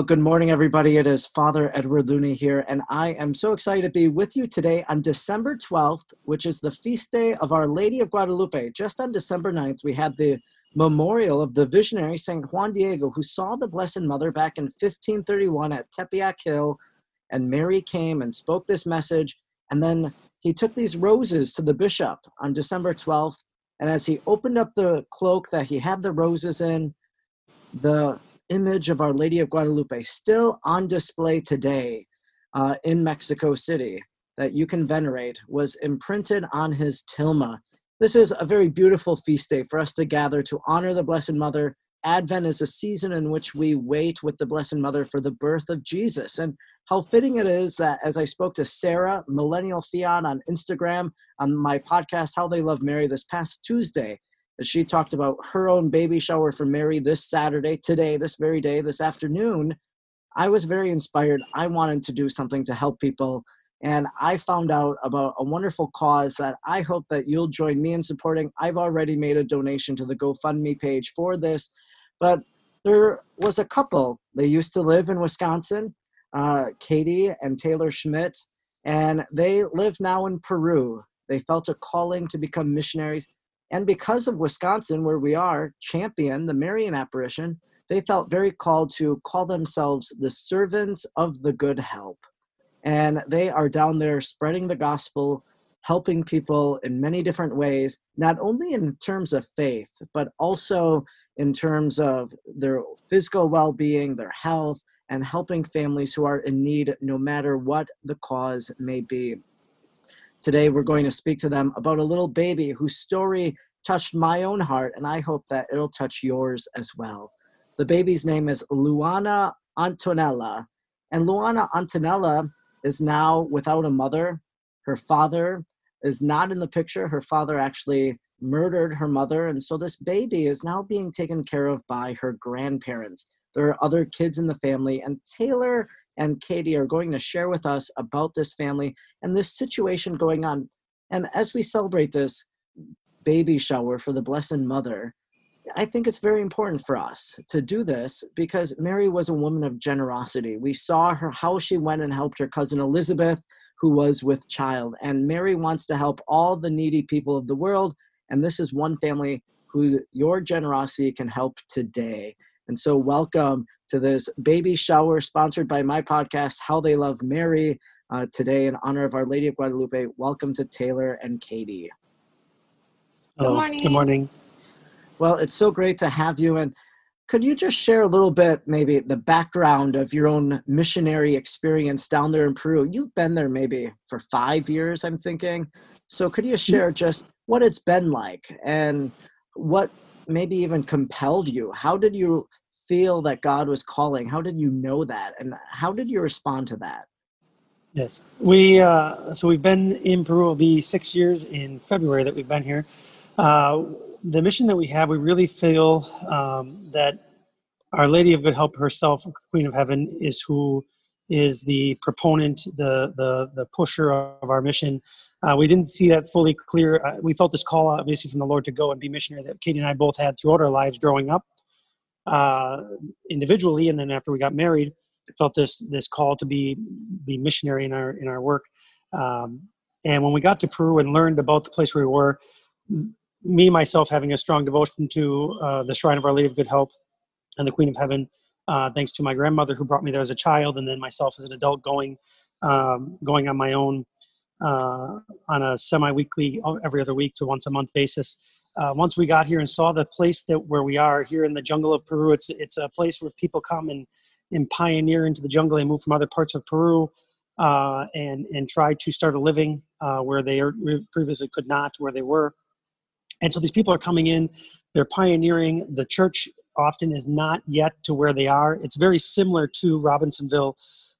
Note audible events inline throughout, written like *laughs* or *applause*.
Well, good morning, everybody. It is Father Edward Looney here, and I am so excited to be with you today on December 12th, which is the feast day of Our Lady of Guadalupe. Just on December 9th, we had the memorial of the visionary St. Juan Diego, who saw the Blessed Mother back in 1531 at Tepeyac Hill, and Mary came and spoke this message. And then he took these roses to the bishop on December 12th, and as he opened up the cloak that he had the roses in, the image of Our Lady of Guadalupe still on display today uh, in Mexico City that you can venerate was imprinted on his tilma. This is a very beautiful feast day for us to gather to honor the Blessed Mother. Advent is a season in which we wait with the Blessed Mother for the birth of Jesus. And how fitting it is that as I spoke to Sarah, Millennial Fiat, on Instagram, on my podcast, How They Love Mary, this past Tuesday, she talked about her own baby shower for Mary this Saturday, today, this very day, this afternoon. I was very inspired. I wanted to do something to help people. And I found out about a wonderful cause that I hope that you'll join me in supporting. I've already made a donation to the GoFundMe page for this. But there was a couple. They used to live in Wisconsin, uh, Katie and Taylor Schmidt, and they live now in Peru. They felt a calling to become missionaries and because of Wisconsin, where we are, champion the Marian apparition, they felt very called to call themselves the servants of the good help. And they are down there spreading the gospel, helping people in many different ways, not only in terms of faith, but also in terms of their physical well being, their health, and helping families who are in need no matter what the cause may be. Today, we're going to speak to them about a little baby whose story touched my own heart, and I hope that it'll touch yours as well. The baby's name is Luana Antonella, and Luana Antonella is now without a mother. Her father is not in the picture. Her father actually murdered her mother, and so this baby is now being taken care of by her grandparents. There are other kids in the family, and Taylor and Katie are going to share with us about this family and this situation going on. And as we celebrate this baby shower for the Blessed Mother, I think it's very important for us to do this because Mary was a woman of generosity. We saw her how she went and helped her cousin Elizabeth, who was with child. And Mary wants to help all the needy people of the world. And this is one family who your generosity can help today. And so, welcome to this baby shower sponsored by my podcast, How They Love Mary, uh, today in honor of Our Lady of Guadalupe. Welcome to Taylor and Katie. Hello. Good morning. Good morning. Well, it's so great to have you. And could you just share a little bit, maybe the background of your own missionary experience down there in Peru? You've been there maybe for five years, I'm thinking. So could you share just what it's been like and what maybe even compelled you? How did you feel that God was calling? How did you know that? And how did you respond to that? Yes, we, uh, so we've been in Peru, it'll be six years in February that we've been here. Uh, the mission that we have, we really feel um, that Our Lady of Good Help herself, Queen of Heaven, is who is the proponent, the the the pusher of our mission. Uh, we didn't see that fully clear. Uh, we felt this call, obviously, from the Lord to go and be missionary that Katie and I both had throughout our lives growing up uh, individually, and then after we got married, felt this this call to be be missionary in our in our work. Um, and when we got to Peru and learned about the place where we were, me myself having a strong devotion to uh, the Shrine of Our Lady of Good Help and the Queen of Heaven, uh, thanks to my grandmother who brought me there as a child, and then myself as an adult going um, going on my own uh, on a semi-weekly, every other week to once a month basis uh, once we got here and saw the place that where we are here in the jungle of Peru, it's it's a place where people come and and pioneer into the jungle. They move from other parts of Peru uh, and and try to start a living uh, where they previously could not, where they were. And so these people are coming in. They're pioneering. The church often is not yet to where they are. It's very similar to Robinsonville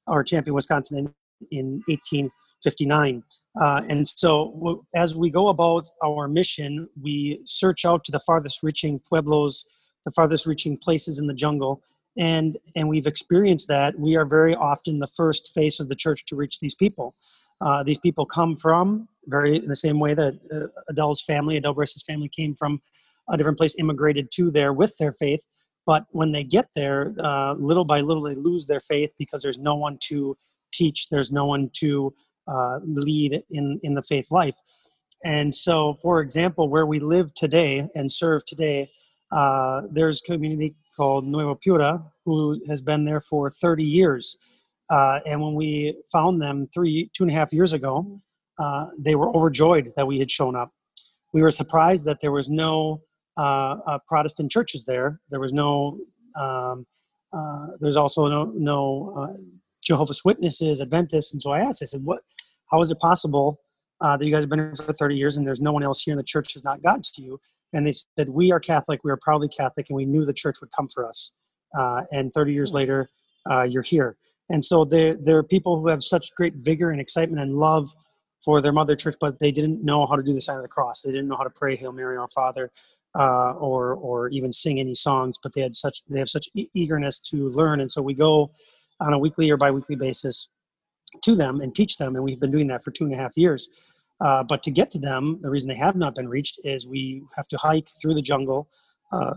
or Champion, Wisconsin in, in 1859. Uh, and so, as we go about our mission, we search out to the farthest reaching pueblos, the farthest reaching places in the jungle, and and we've experienced that. We are very often the first face of the church to reach these people. Uh, these people come from very in the same way that uh, Adele's family, Adele Brise's family, came from a different place, immigrated to there with their faith. But when they get there, uh, little by little, they lose their faith because there's no one to teach, there's no one to uh, lead in, in the faith life. And so, for example, where we live today and serve today, uh, there's a community called Nuevo Piura who has been there for 30 years. Uh, and when we found them three, two and a half years ago, uh, they were overjoyed that we had shown up. We were surprised that there was no uh, uh, Protestant churches there. There was no. Um, there's also no no Jehovah's Witnesses, Adventists, and so I asked. I said, "What? How is it possible uh, that you guys have been here for 30 years and there's no one else here in the church has not gotten to you. And they said, We are Catholic, we are proudly Catholic, and we knew the church would come for us. Uh, and 30 years later, uh, you're here. And so there, there are people who have such great vigor and excitement and love for their mother church, but they didn't know how to do the sign of the cross. They didn't know how to pray Hail Mary, Our Father, uh, or or even sing any songs. But they had such they have such e- eagerness to learn, and so we go on a weekly or biweekly basis to them and teach them. And we've been doing that for two and a half years. Uh, but to get to them, the reason they have not been reached is we have to hike through the jungle uh,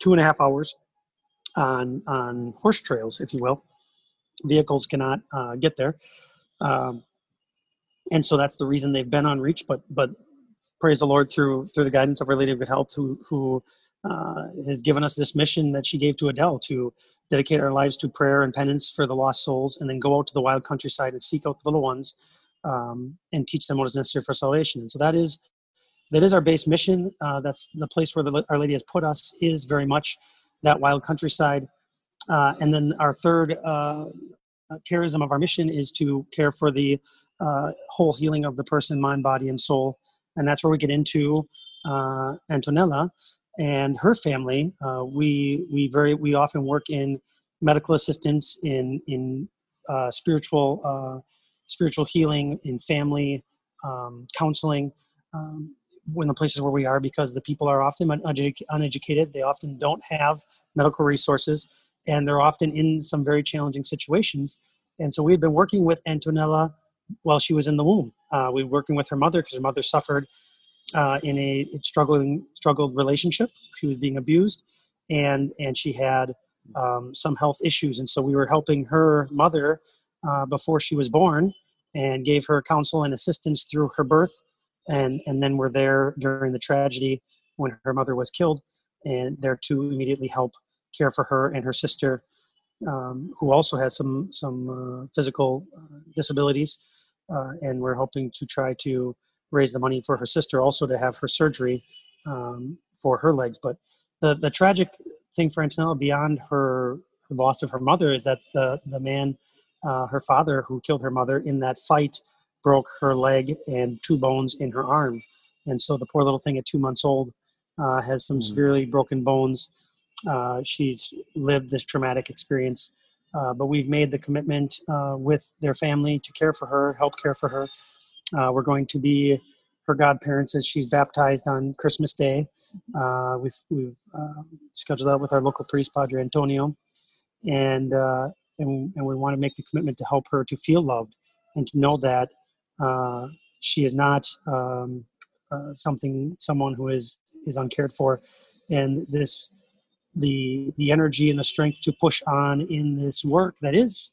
two and a half hours on, on horse trails, if you will. Vehicles cannot uh, get there. Um, and so that's the reason they've been unreached. But, but praise the Lord through, through the guidance of Our Lady of Good Help, who, who uh, has given us this mission that she gave to Adele to dedicate our lives to prayer and penance for the lost souls, and then go out to the wild countryside and seek out the little ones um, and teach them what is necessary for salvation. And so that is that is our base mission. Uh, that's the place where the, Our Lady has put us is very much that wild countryside. Uh, and then our third uh, charism of our mission is to care for the uh, whole healing of the person, mind, body, and soul. And that's where we get into uh, Antonella and her family. Uh, we we very we often work in medical assistance in in spiritual spiritual healing, in family um, counseling, um, in the places where we are, because the people are often uneducated. They often don't have medical resources, and they're often in some very challenging situations. And so we've been working with Antonella while she was in the womb. Uh, we were working with her mother because her mother suffered uh, in a struggling struggled relationship. She was being abused, and and she had um, some health issues, and so we were helping her mother uh, before she was born and gave her counsel and assistance through her birth and and then were there during the tragedy when her mother was killed and there to immediately help care for her and her sister um, who also has some some uh, physical uh, disabilities uh, and we're hoping to try to raise the money for her sister also to have her surgery um, for her legs but the the tragic thing for Antonella beyond her, her loss of her mother is that the the man uh, her father, who killed her mother in that fight, broke her leg and two bones in her arm. And so the poor little thing at two months old uh, has some mm. severely broken bones. Uh, she's lived this traumatic experience. Uh, but we've made the commitment uh, with their family to care for her, help care for her. Uh, we're going to be her godparents as she's baptized on Christmas Day. we've we've scheduled that with our local priest, Padre Antonio. And and, and we want to make the commitment to help her to feel loved and to know that uh, she is not um, uh, something someone who is is uncared for and this the the energy and the strength to push on in this work that is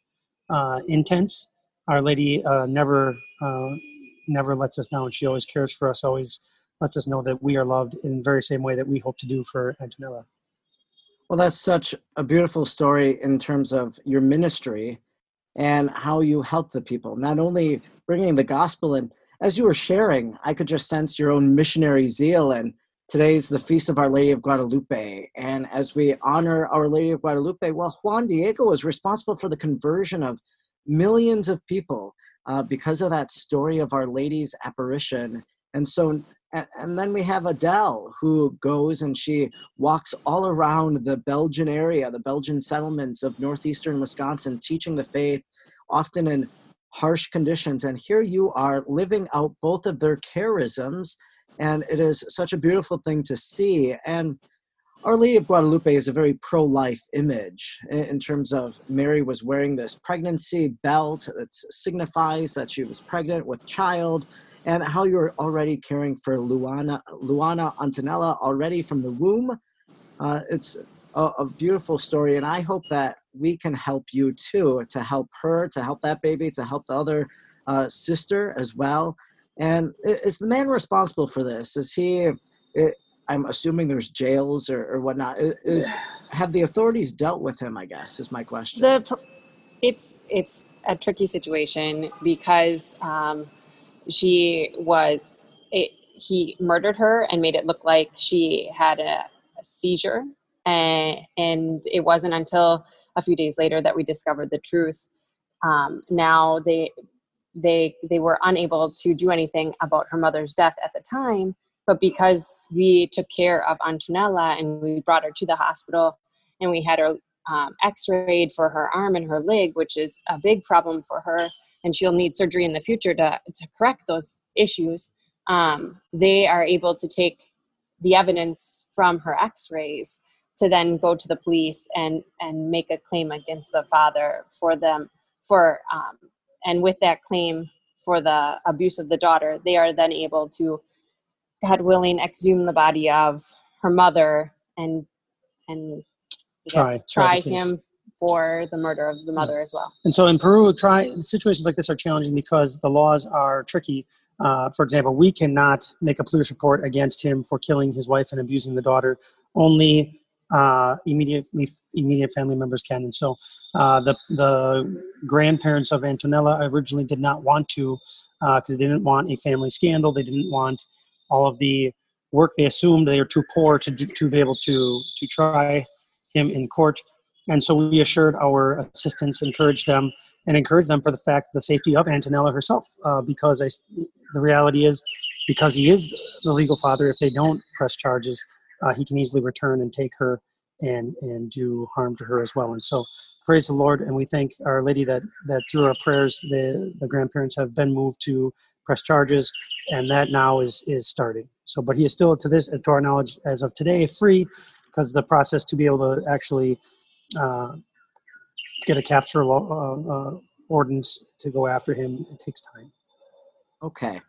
uh, intense our lady uh, never uh, never lets us down and she always cares for us always lets us know that we are loved in the very same way that we hope to do for antonella well, that's such a beautiful story in terms of your ministry and how you help the people, not only bringing the gospel and as you were sharing, I could just sense your own missionary zeal. And today's the Feast of Our Lady of Guadalupe. And as we honor Our Lady of Guadalupe, well, Juan Diego was responsible for the conversion of millions of people uh, because of that story of Our Lady's apparition. And so and then we have Adele who goes and she walks all around the Belgian area, the Belgian settlements of northeastern Wisconsin, teaching the faith, often in harsh conditions. And here you are living out both of their charisms, and it is such a beautiful thing to see. And Our Lady of Guadalupe is a very pro life image in terms of Mary was wearing this pregnancy belt that signifies that she was pregnant with child and how you're already caring for Luana, Luana Antonella already from the womb. Uh, it's a, a beautiful story, and I hope that we can help you too to help her, to help that baby, to help the other uh, sister as well. And is the man responsible for this? Is he? I'm assuming there's jails or, or whatnot. Is have the authorities dealt with him? I guess is my question. The, it's it's a tricky situation because um, she was it, he murdered her and made it look like she had a, a seizure and, and it wasn't until a few days later that we discovered the truth um, now they they they were unable to do anything about her mother's death at the time but because we took care of antonella and we brought her to the hospital and we had her um, x-rayed for her arm and her leg which is a big problem for her and she'll need surgery in the future to, to correct those issues um, they are able to take the evidence from her x-rays to then go to the police and and make a claim against the father for them for um, and with that claim for the abuse of the daughter they are then able to God willing exhume the body of her mother and and try try, try him for the murder of the mother yeah. as well. And so in Peru, try situations like this are challenging because the laws are tricky. Uh, for example, we cannot make a police report against him for killing his wife and abusing the daughter. Only uh, immediately immediate family members can. And so uh, the the grandparents of Antonella originally did not want to because uh, they didn't want a family scandal. They didn't want all of the work. They assumed they were too poor to to be able to to try him in court. And so we assured our assistance, encouraged them, and encouraged them for the fact the safety of Antonella herself, uh, because I, the reality is, because he is the legal father, if they don't press charges, uh, he can easily return and take her and and do harm to her as well. And so, praise the Lord, and we thank Our Lady that that through our prayers, the the grandparents have been moved to press charges, and that now is is starting. So, but he is still to this, to our knowledge, as of today, free, because the process to be able to actually uh, get a capture uh, uh, ordinance to go after him it takes time. Okay.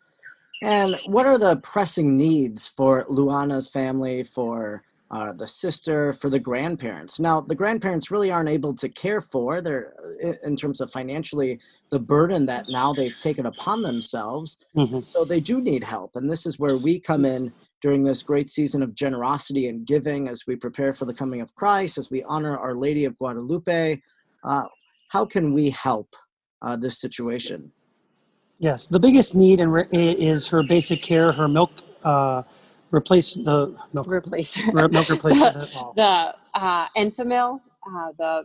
And what are the pressing needs for Luana's family, for uh, the sister, for the grandparents? Now, the grandparents really aren't able to care for their, in terms of financially, the burden that now they've taken upon themselves. Mm-hmm. So they do need help, and this is where we come in during this great season of generosity and giving as we prepare for the coming of Christ, as we honor Our Lady of Guadalupe. Uh, how can we help uh, this situation? Yes, the biggest need re- is her basic care, her milk. Uh, replace the milk. Replace milk replacement. the, the uh, Enfamil, uh, the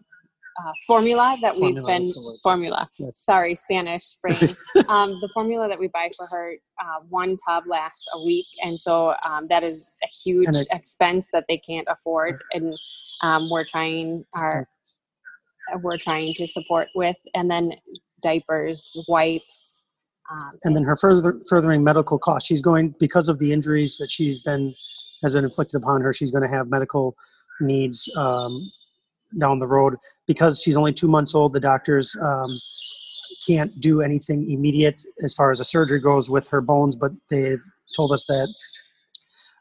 uh, formula that formula, we've been formula. Yes. Sorry, Spanish brain. *laughs* um, the formula that we buy for her, uh, one tub lasts a week, and so um, that is a huge it, expense that they can't afford, and um, we're trying our we're trying to support with, and then diapers, wipes. Um, and then her further furthering medical costs. She's going because of the injuries that she's been has been inflicted upon her. She's going to have medical needs um, down the road because she's only two months old. The doctors um, can't do anything immediate as far as a surgery goes with her bones, but they've told us that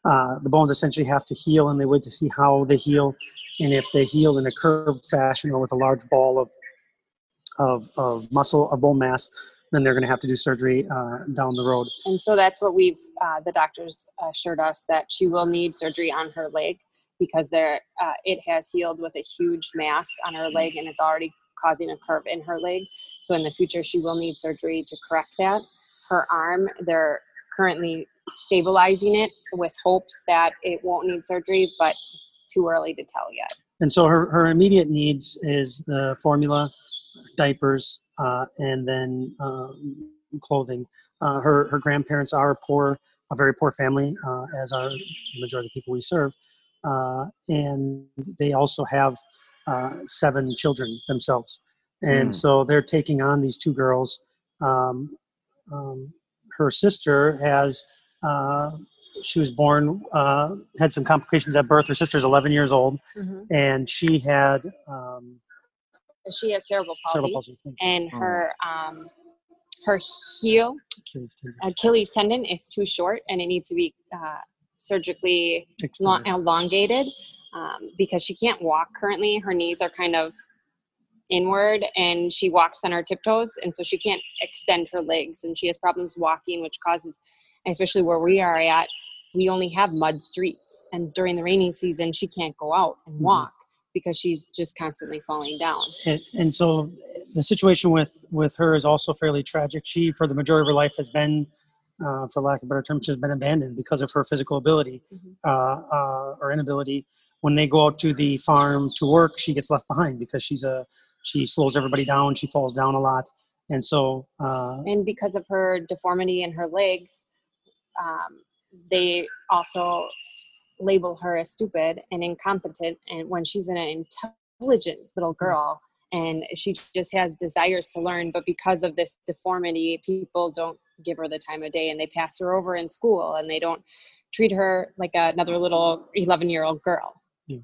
uh, the bones essentially have to heal, and they wait to see how they heal, and if they heal in a curved fashion or with a large ball of of, of muscle of bone mass, then they're going to have to do surgery uh, down the road. And so that's what we've uh, the doctors assured us that she will need surgery on her leg because there uh, it has healed with a huge mass on her leg and it's already causing a curve in her leg. So in the future, she will need surgery to correct that. Her arm, they're currently stabilizing it with hopes that it won't need surgery, but it's too early to tell yet. And so her, her immediate needs is the formula, diapers, uh, and then um, clothing. Uh, her, her grandparents are poor, a very poor family, uh, as are the majority of the people we serve uh, and they also have uh, seven children themselves. And mm. so they're taking on these two girls. Um, um, her sister has, uh, she was born, uh, had some complications at birth. Her sister's 11 years old, mm-hmm. and she had. Um, she has cerebral palsy, cerebral palsy. and oh. her um, her heel Achilles tendon. Achilles tendon is too short, and it needs to be uh, surgically long, elongated. um, because she can't walk currently. Her knees are kind of inward and she walks on her tiptoes and so she can't extend her legs and she has problems walking which causes especially where we are at we only have mud streets and during the rainy season she can't go out and mm-hmm. walk. Because she's just constantly falling down and, and, so the situation with with her is also fairly tragic she for the majority of her life has been uh, for lack of a better term, she's been abandoned because of her physical ability mm-hmm. uh, uh, or inability. When they go out to the farm to work, she gets left behind because she's a she slows everybody down she falls down a lot and so uh, and because of her deformity in her legs um, they also label her as stupid and incompetent and when she's an intelligent little girl and she just has desires to learn but because of this deformity people don't give her the time of day and they pass her over in school and they don't treat her like another little 11 year old girl yeah.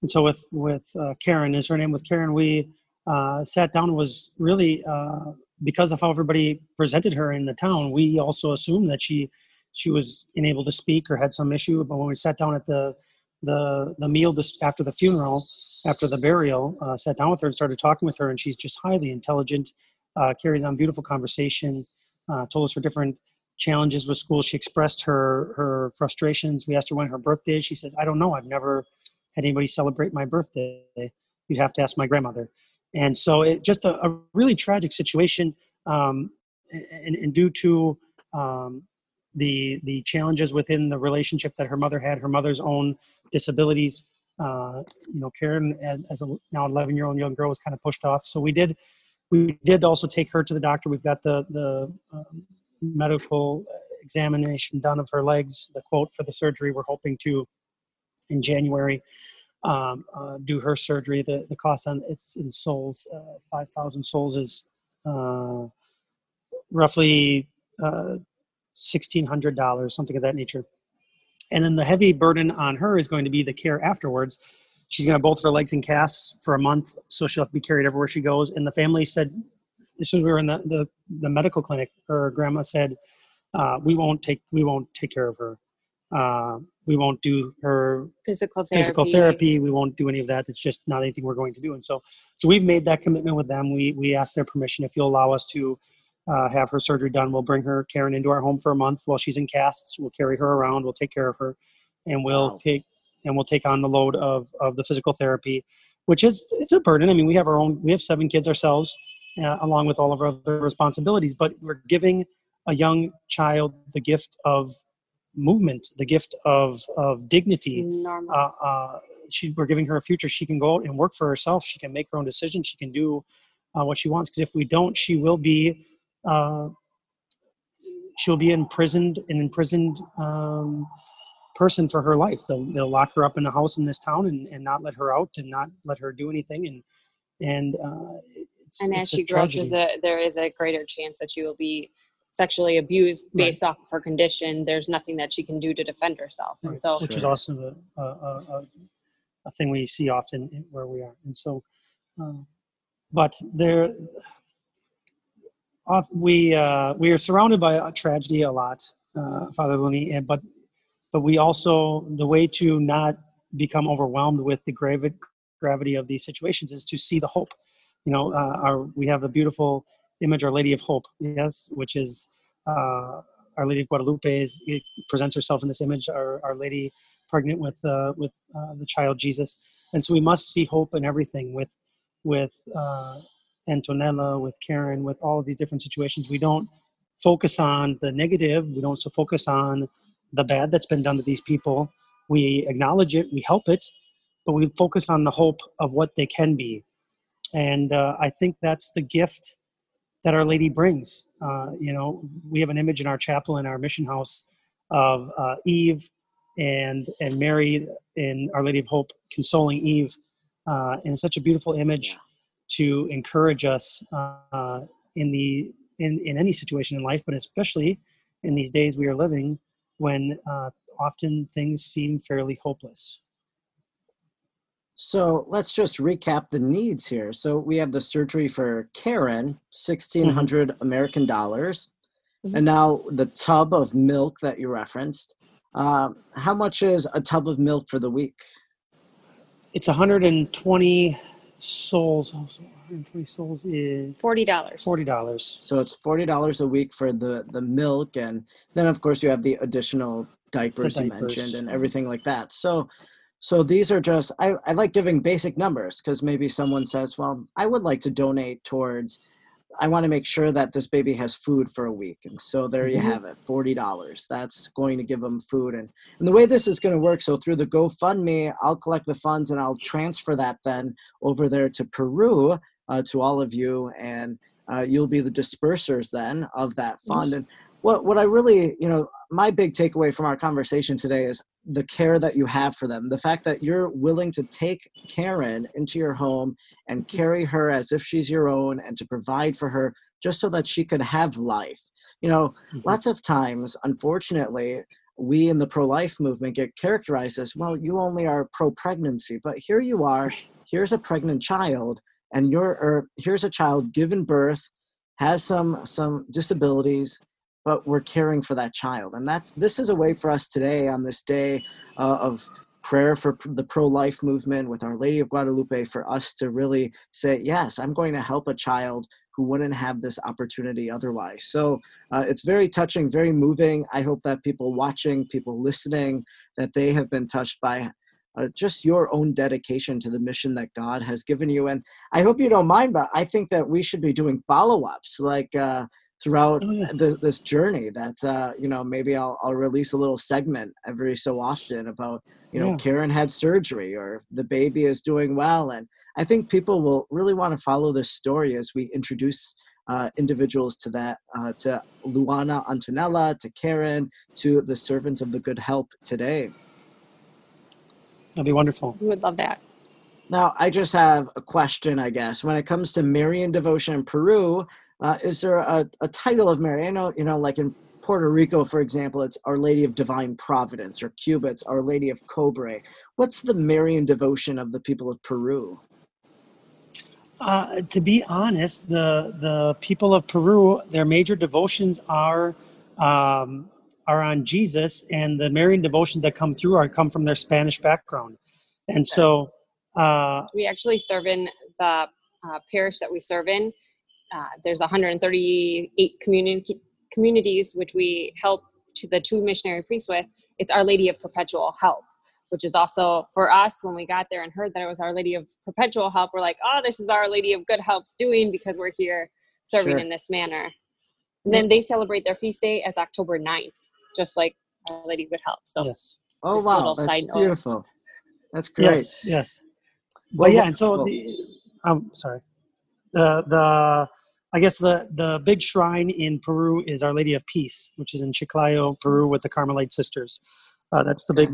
and so with with uh, karen is her name with karen we uh, sat down was really uh, because of how everybody presented her in the town. We also assumed that she she was unable to speak or had some issue. But when we sat down at the the the meal this, after the funeral, after the burial, uh, sat down with her and started talking with her, and she's just highly intelligent. Uh, carries on beautiful conversation. Uh, told us her different challenges with school. She expressed her her frustrations. We asked her when her birthday is. She said, "I don't know. I've never had anybody celebrate my birthday. You'd have to ask my grandmother." and so it just a, a really tragic situation um, and, and, due to um, the the challenges within the relationship that her mother had her mother's own disabilities. Uh, you know karen as, as, a now 11 year old young girl was kind of pushed off. So we did we did also take her to the doctor. We've got the the um, medical examination done of her legs the quote for the surgery. We're hoping to in january um, uh, do her surgery. The, the cost on it's in soles, uh, 5,000 soles is uh, roughly $1,600, uh, something of that nature. And then the heavy burden on her is going to be the care afterwards. She's going to have both her legs in casts for a month, so she'll have to be carried everywhere she goes. And the family said, as soon as we were in the, the, the medical clinic, her grandma said, uh, "We won't take we won't take care of her. Uh, we won't do her physical therapy. physical therapy. We won't do any of that. It's just not anything we're going to do. And so, so we've made that commitment with them. We we asked their permission if you'll allow us to uh, have her surgery done. We'll bring her Karen into our home for a month while she's in casts. We'll carry her around. We'll take care of her, and we'll wow. take and we'll take on the load of of the physical therapy, which is it's a burden. I mean, we have our own. We have seven kids ourselves, uh, along with all of our other responsibilities. But we're giving a young child the gift of movement, the gift of of dignity. Uh, uh, she, we're giving her a future. She can go out and work for herself. She can make her own decisions. She can do uh, what she wants. Because if we don't, she will be uh, she'll be imprisoned, an imprisoned um, person for her life. They'll, they'll lock her up in a house in this town and, and not let her out and not let her do anything. And and uh, and as she grows, a, there is a greater chance that she will be sexually abused based right. off of her condition, there's nothing that she can do to defend herself. And so, which is also a, a, a, a, thing we see often where we are. And so, um, but there, we uh, we are surrounded by tragedy a lot, uh, Father Looney, and but but we also the way to not become overwhelmed with the gravity gravity of these situations is to see the hope. You know, uh, our we have a beautiful image, Our Lady of Hope, yes, which is uh, Our Lady of Guadalupe. Is, presents herself in this image, Our, Our Lady pregnant with uh, with uh, the child Jesus, and so we must see hope in everything. With with Antonella, with Karen, with all of these different situations, we don't focus on the negative. We don't so focus on the bad that's been done to these people. We acknowledge it, we help it, but we focus on the hope of what they can be. And uh, I think that's the gift that Our Lady brings. Uh, you know, we have an image in our chapel in our mission house of uh, Eve and and Mary in Our Lady of Hope consoling Eve, uh, and such a beautiful image to encourage us uh, in the in in any situation in life, but especially in these days we are living when uh, often things seem fairly hopeless. So let's just recap the needs here. So we have the surgery for Karen, sixteen hundred mm mm-hmm. American dollars, mm-hmm. and now the tub of milk that you referenced. Uh, how much is a tub of milk for the week? it's 120 soles. Oh, so 120 soles is Forty dollars. forty dollars. So it's forty dollars a week for the the milk, and then of course you have the additional diapers, you diapers. mentioned and everything like that. So, so these are just I, I like giving basic numbers because maybe someone says, well, I would like to donate towards. I want to make sure that this baby has food for a week, and so there you Mhm. have it, forty dollars. That's going to give them food, and and the way this is going to work. So through the GoFundMe, I'll collect the funds and I'll transfer that then over there to Peru uh, to all of you, and uh, you'll be the dispersers then of that fund. And what what I really, you know, my big takeaway from our conversation today is the care that you have for them. The fact that you're willing to take Karen into your home and carry her as if she's your own and to provide for her just so that she could have life. You know, Mhm. lots of times, unfortunately, we in the pro life movement get characterized as, well, you only are pro pregnancy, but here you are, here's a pregnant child, and you're, or here's a child given birth, has some some disabilities, but we're caring for that child, and that's this is a way for us today on this day uh, of prayer for the pro-life movement with Our Lady of Guadalupe for us to really say, yes, I'm going to help a child who wouldn't have this opportunity otherwise. So uh, it's very touching, very moving. I hope that people watching, people listening, that they have been touched by uh, just your own dedication to the mission that God has given you. And I hope you don't mind, but I think that we should be doing follow-ups like uh, throughout Oh, yeah. the, this journey. That uh, you know, maybe I'll I'll release a little segment every so often about you know Yeah. Karen had surgery or the baby is doing well, and I think people will really want to follow this story as we introduce. Uh, individuals to that, uh, to Luana Antonella, to Karen, to the servants of the good help today. That'd be wonderful. We would love that. Now, I just have a question, I guess. When it comes to Marian devotion in Peru, uh, is there a, a title of Mary? I know, you know, like in Puerto Rico, for example, it's Our Lady of Divine Providence, or Cuba, it's Our Lady of Cobre. What's the Marian devotion of the people of Peru? Uh, to be honest, the the people of Peru, their major devotions are um, are on Jesus, and the Marian devotions that come through are come from their Spanish background, and so uh, We actually serve in the uh, parish that we serve in. Uh, there's 138 community communities which we help to the two missionary priests with. It's Our Lady of Perpetual Help, which is also for us when we got there and heard that it was Our Lady of Perpetual Help. We're like, oh, this is Our Lady of Good Help's doing because we're here serving Sure. in this manner. And then they celebrate their feast day as October 9th, just like Our Lady of Good Help. So yes, Oh, wow, that's side note. beautiful. That's great. yes, yes. Well, Well, yeah, and so well, the I'm sorry. The the I guess the the big shrine in Peru is Our Lady of Peace, which is in Chiclayo, Peru, with the Carmelite sisters. Uh, that's the big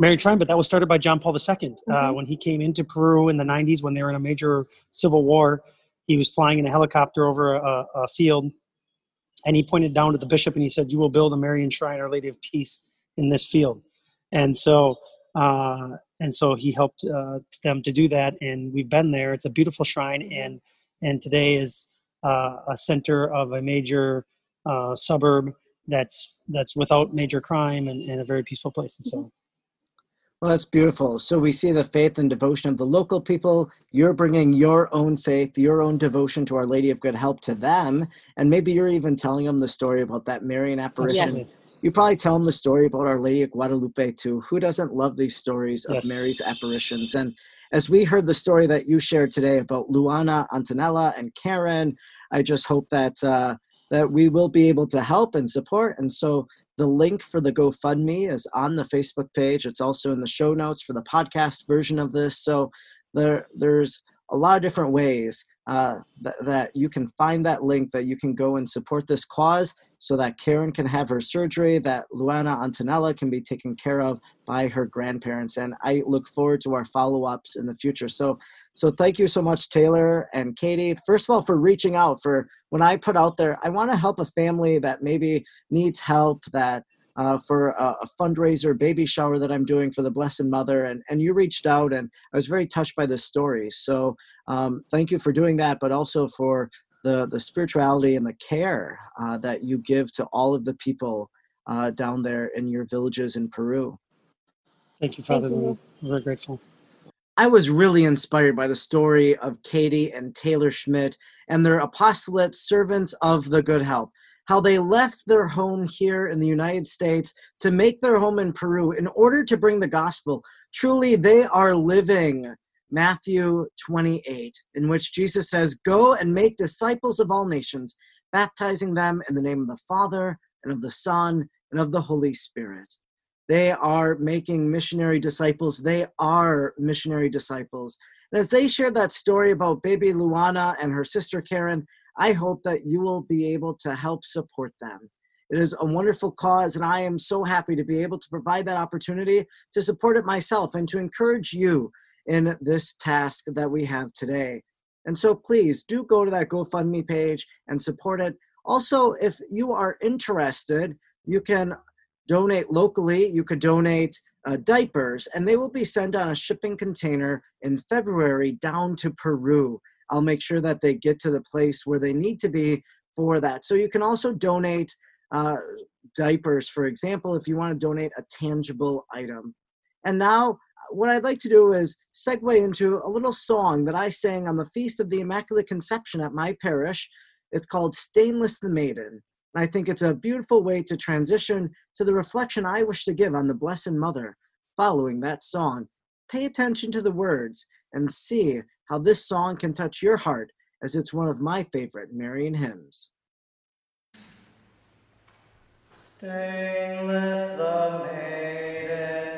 Marian shrine, but that was started by John Paul II uh, Mhm. when he came into Peru in the 90s when they were in a major civil war. He was flying in a helicopter over a, a field, and he pointed down to the bishop and he said, "You will build a Marian shrine, Our Lady of Peace, in this field." And so, uh, and so he helped uh, them to do that, and we've been there. It's a beautiful shrine, and and today is uh, a center of a major uh, suburb that's that's without major crime and, and a very peaceful place. And so, Well, that's beautiful. So we see the faith and devotion of the local people. You're bringing your own faith, your own devotion to Our Lady of Good Help to them. And maybe you're even telling them the story about that Marian apparition. absolutely. You probably tell them the story about Our Lady of Guadalupe too. Who doesn't love these stories of Yes. Mary's apparitions? And as we heard the story that you shared today about Luana, Antonella, and Karen, I just hope that uh, that we will be able to help and support. And so the link for the GoFundMe is on the Facebook page. It's also in the show notes for the podcast version of this. So there, there's a lot of different ways uh, that, that you can find that link that you can go and support this cause so that Karen can have her surgery, that Luana Antonella can be taken care of by her grandparents. And I look forward to our follow ups in the future. So, so thank you so much, Taylor and Katie. First of all, for reaching out. For when I put out there, I want to help a family that maybe needs help. That uh, for a, a fundraiser baby shower that I'm doing for the Blessed Mother, and and you reached out, and I was very touched by this story. So um, thank you for doing that, but also for the the spirituality and the care uh, that you give to all of the people uh, down there in your villages in Peru. Thank you, Thank Father. you. Louis. We're very grateful. I was really inspired by the story of Katie and Taylor Schmidt and their apostolate servants of the good help. How they left their home here in the United States to make their home in Peru in order to bring the gospel. Truly, they are living Matthew 28, in which Jesus says, Go and make disciples of all nations, baptizing them in the name of the Father and of the Son and of the Holy Spirit. They are making missionary disciples. They are missionary disciples. And as they share that story about baby Luana and her sister Karen, I hope that you will be able to help support them. It is a wonderful cause, and I am so happy to be able to provide that opportunity to support it myself and to encourage you in this task that we have today. And so please do go to that GoFundMe page and support it. Also, if you are interested, you can donate locally. You could donate uh, diapers, and they will be sent on a shipping container in February down to Peru. I'll make sure that they get to the place where they need to be for that. So you can also donate uh, diapers, for example, if you want to donate a tangible item. And now, what I'd like to do is segue into a little song that I sang on the Feast of the Immaculate Conception at my parish. It's called Stainless the Maiden. And I think it's a beautiful way to transition to the reflection I wish to give on the Blessed Mother following that song. Pay attention to the words and see how this song can touch your heart, as it's one of my favorite Marian hymns. Stainless the maiden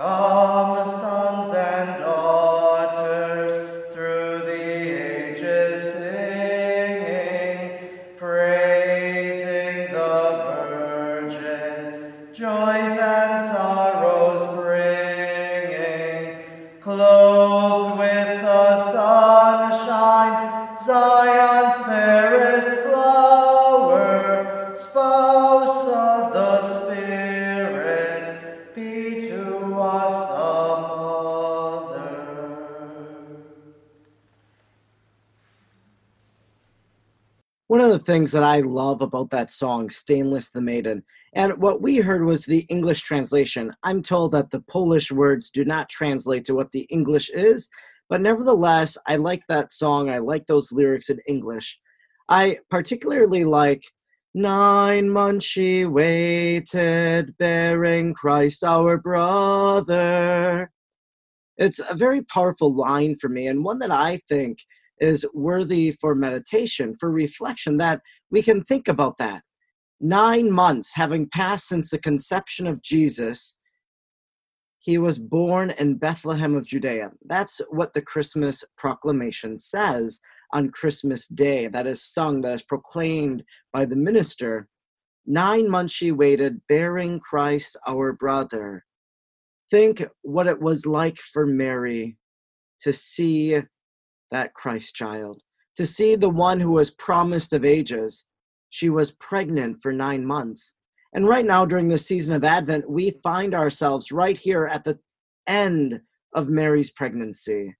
Come, things that I love about that song, Stainless the Maiden, and what we heard was the English translation. I'm told that the Polish words do not translate to what the English is, but nevertheless, I like that song. I like those lyrics in English. I particularly like Nine months she waited, bearing Christ our brother. It's a very powerful line for me, and one that I think is worthy for meditation, for reflection, that we can think about that. Nine months having passed since the conception of Jesus, he was born in Bethlehem of Judea. That's what the Christmas proclamation says on Christmas Day, that is sung, that is proclaimed by the minister. Nine months she waited, bearing Christ our brother. Think what it was like for Mary to see that Christ child. to see the one who was promised of ages. She was pregnant for nine months. And right now, during this season of Advent, we find ourselves right here at the end of Mary's pregnancy.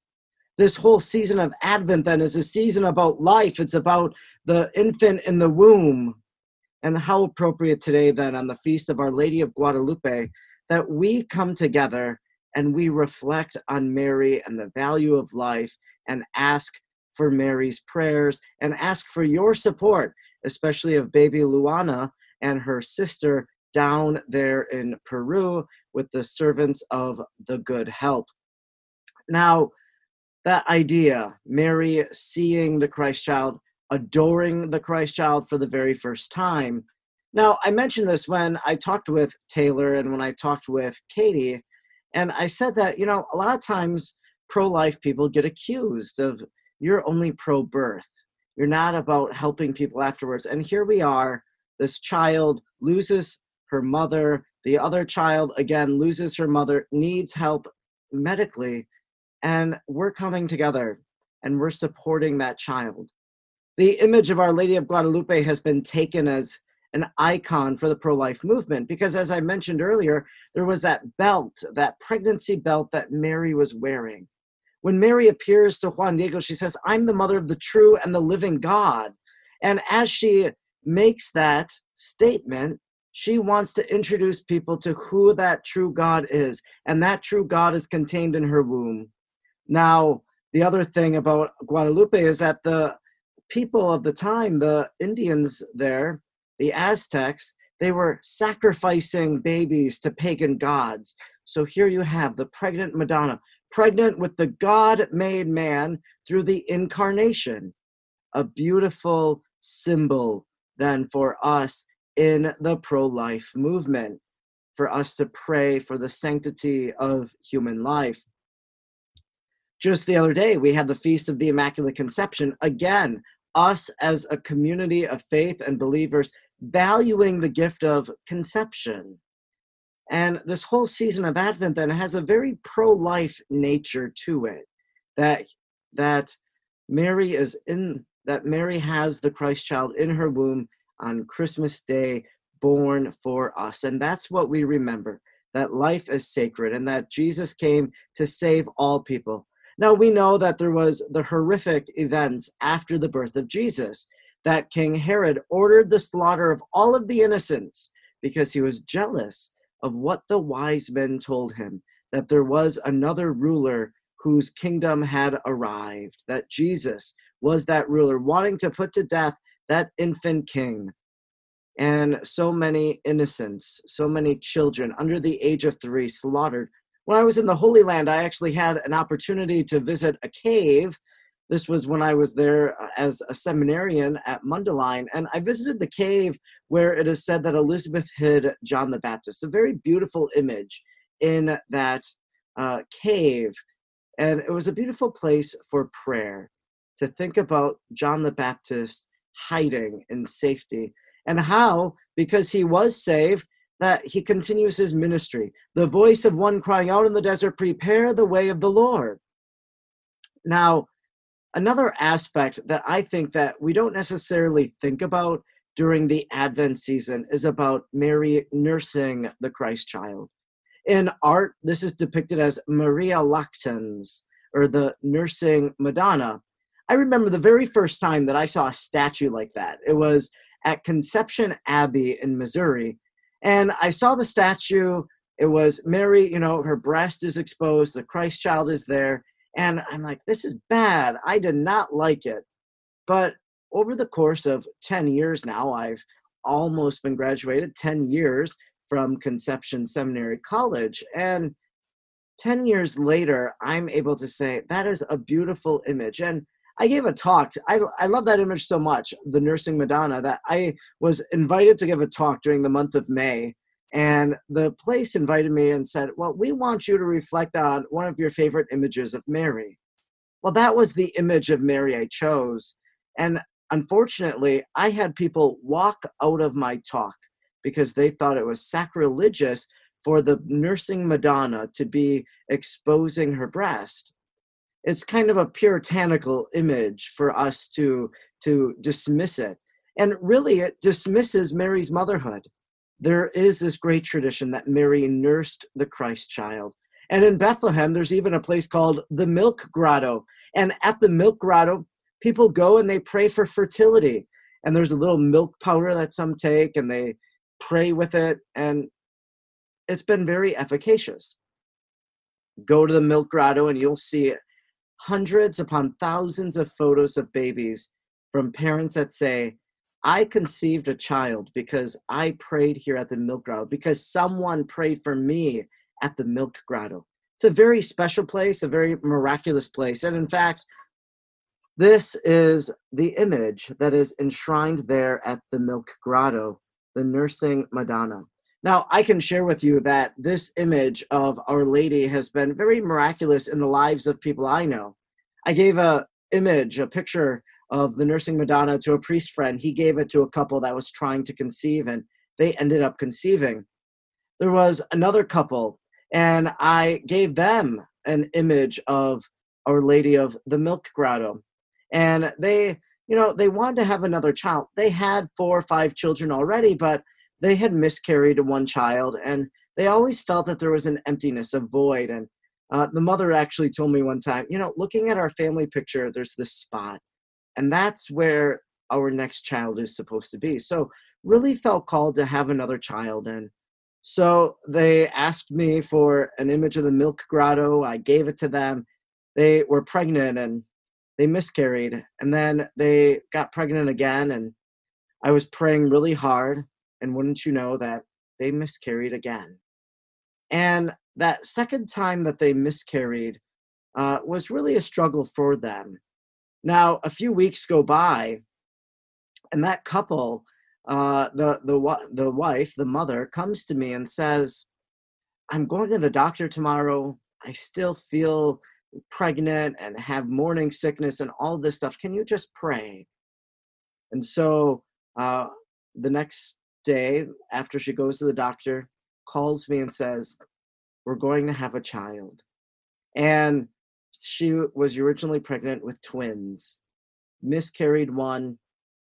This whole season of Advent, then, is a season about life. It's about the infant in the womb. And how appropriate today, then, on the feast of Our Lady of Guadalupe, that we come together and we reflect on Mary and the value of life and ask for Mary's prayers and ask for your support, especially of baby Luana and her sister down there in Peru with the servants of the good help. Now, that idea, Mary seeing the Christ child, adoring the Christ child for the very first time. Now, I mentioned this when I talked with Taylor and when I talked with Katie, and I said that, you know, a lot of times pro life people get accused of you're only pro birth. You're not about helping people afterwards. And here we are, this child loses her mother, the other child again loses her mother, needs help medically, and we're coming together and we're supporting that child. The image of Our Lady of Guadalupe has been taken as an icon for the pro life movement because, as I mentioned earlier, there was that belt, that pregnancy belt that Mary was wearing. When Mary appears to Juan Diego, she says, I'm the mother of the true and the living God. And as she makes that statement, she wants to introduce people to who that true God is. And that true God is contained in her womb. Now, the other thing about Guadalupe is that the people of the time, the Indians there, the Aztecs, they were sacrificing babies to pagan gods. So here you have the pregnant Madonna pregnant with the God made man through the incarnation. A beautiful symbol then for us in the pro life movement, for us to pray for the sanctity of human life. Just the other day, we had the Feast of the Immaculate Conception. Again, us as a community of faith and believers valuing the gift of conception and this whole season of Advent then has a very pro-life nature to it. That that Mary is in that Mary has the Christ child in her womb on Christmas Day, born for us. And that's what we remember that life is sacred and that Jesus came to save all people. Now we know that there was the horrific events after the birth of Jesus, that King Herod ordered the slaughter of all of the innocents because he was jealous of what the wise men told him that there was another ruler whose kingdom had arrived, that Jesus was that ruler, wanting to put to death that infant king. And so many innocents, so many children under the age of three slaughtered. When I was in the Holy Land, I actually had an opportunity to visit a cave this was when I was there uh, as a seminarian at Mundelein, and I visited the cave where it is said that Elizabeth hid John the Baptist. A very beautiful image in that uh, cave, and it was a beautiful place for prayer to think about John the Baptist hiding in safety and how, because he was saved, that he continues his ministry. The voice of one crying out in the desert, Prepare the way of the Lord. Now, another aspect that I think that we don't necessarily think about during the Advent season is about Mary nursing the Christ child. In art, this is depicted as Maria Lactans, or the nursing Madonna. I remember the very first time that I saw a statue like that. It was at Conception Abbey in Missouri. And I saw the statue. It was Mary, you know, her breast is exposed, the Christ child is there, and I'm like, this is bad. I did not like it. But over the course of 10 years now, I've almost been graduated 10 years from Conception Seminary College. And 10 years later, I'm able to say that is a beautiful image. And I gave a talk. I, I love that image so much, the Nursing Madonna, that I was invited to give a talk during the month of May and the place invited me and said, Well, we want you to reflect on one of your favorite images of Mary. Well, that was the image of Mary I chose. And unfortunately, I had people walk out of my talk because they thought it was sacrilegious for the nursing Madonna to be exposing her breast. it's kind of a puritanical image for us to to dismiss it and really it dismisses mary's motherhood there is this great tradition that mary nursed the christ child. And in bethlehem there's even a place called the milk grotto. And at the milk grotto people go and they pray for fertility. And there's a little milk powder that some take and they pray with it. And it's been very efficacious. Go to the milk grotto and you'll see hundreds upon thousands of photos of babies from parents that say, I conceived a child because I prayed here at the milk grotto, because someone prayed for me at the milk grotto. It's a very special place, a very miraculous place. And in fact, this is the image that is enshrined there at the milk grotto, the nursing Madonna. Now, I can share with you that this image of Our Lady has been very miraculous in the lives of people I know. I gave a image, a picture of the nursing Madonna to a priest friend. He gave it to a couple that was trying to conceive, and they ended up conceiving. There was another couple, and I gave them an image of Our Lady of the Milk Grotto. And they, you know, they wanted to have another child. They had four or five children already, but they had miscarried one child and they always felt that there was an emptiness, a void. And uh, the mother actually told me one time, you know, looking at our family picture, there's this spot. And that's where our next child is supposed to be. So, really felt called to have another child. And so they asked me for an image of the milk grotto. I gave it to them. They were pregnant and they miscarried. And then they got pregnant again. And I was praying really hard and wouldn't you know that they miscarried again? And that second time that they miscarried uh, was really a struggle for them. Now, a few weeks go by, and that couple, uh, the the the wife, the mother, comes to me and says, "I'm going to the doctor tomorrow. I still feel pregnant and have morning sickness and all this stuff. Can you just pray?" And so uh, the next day after she goes to the doctor calls me and says we're going to have a child and she was originally pregnant with twins miscarried one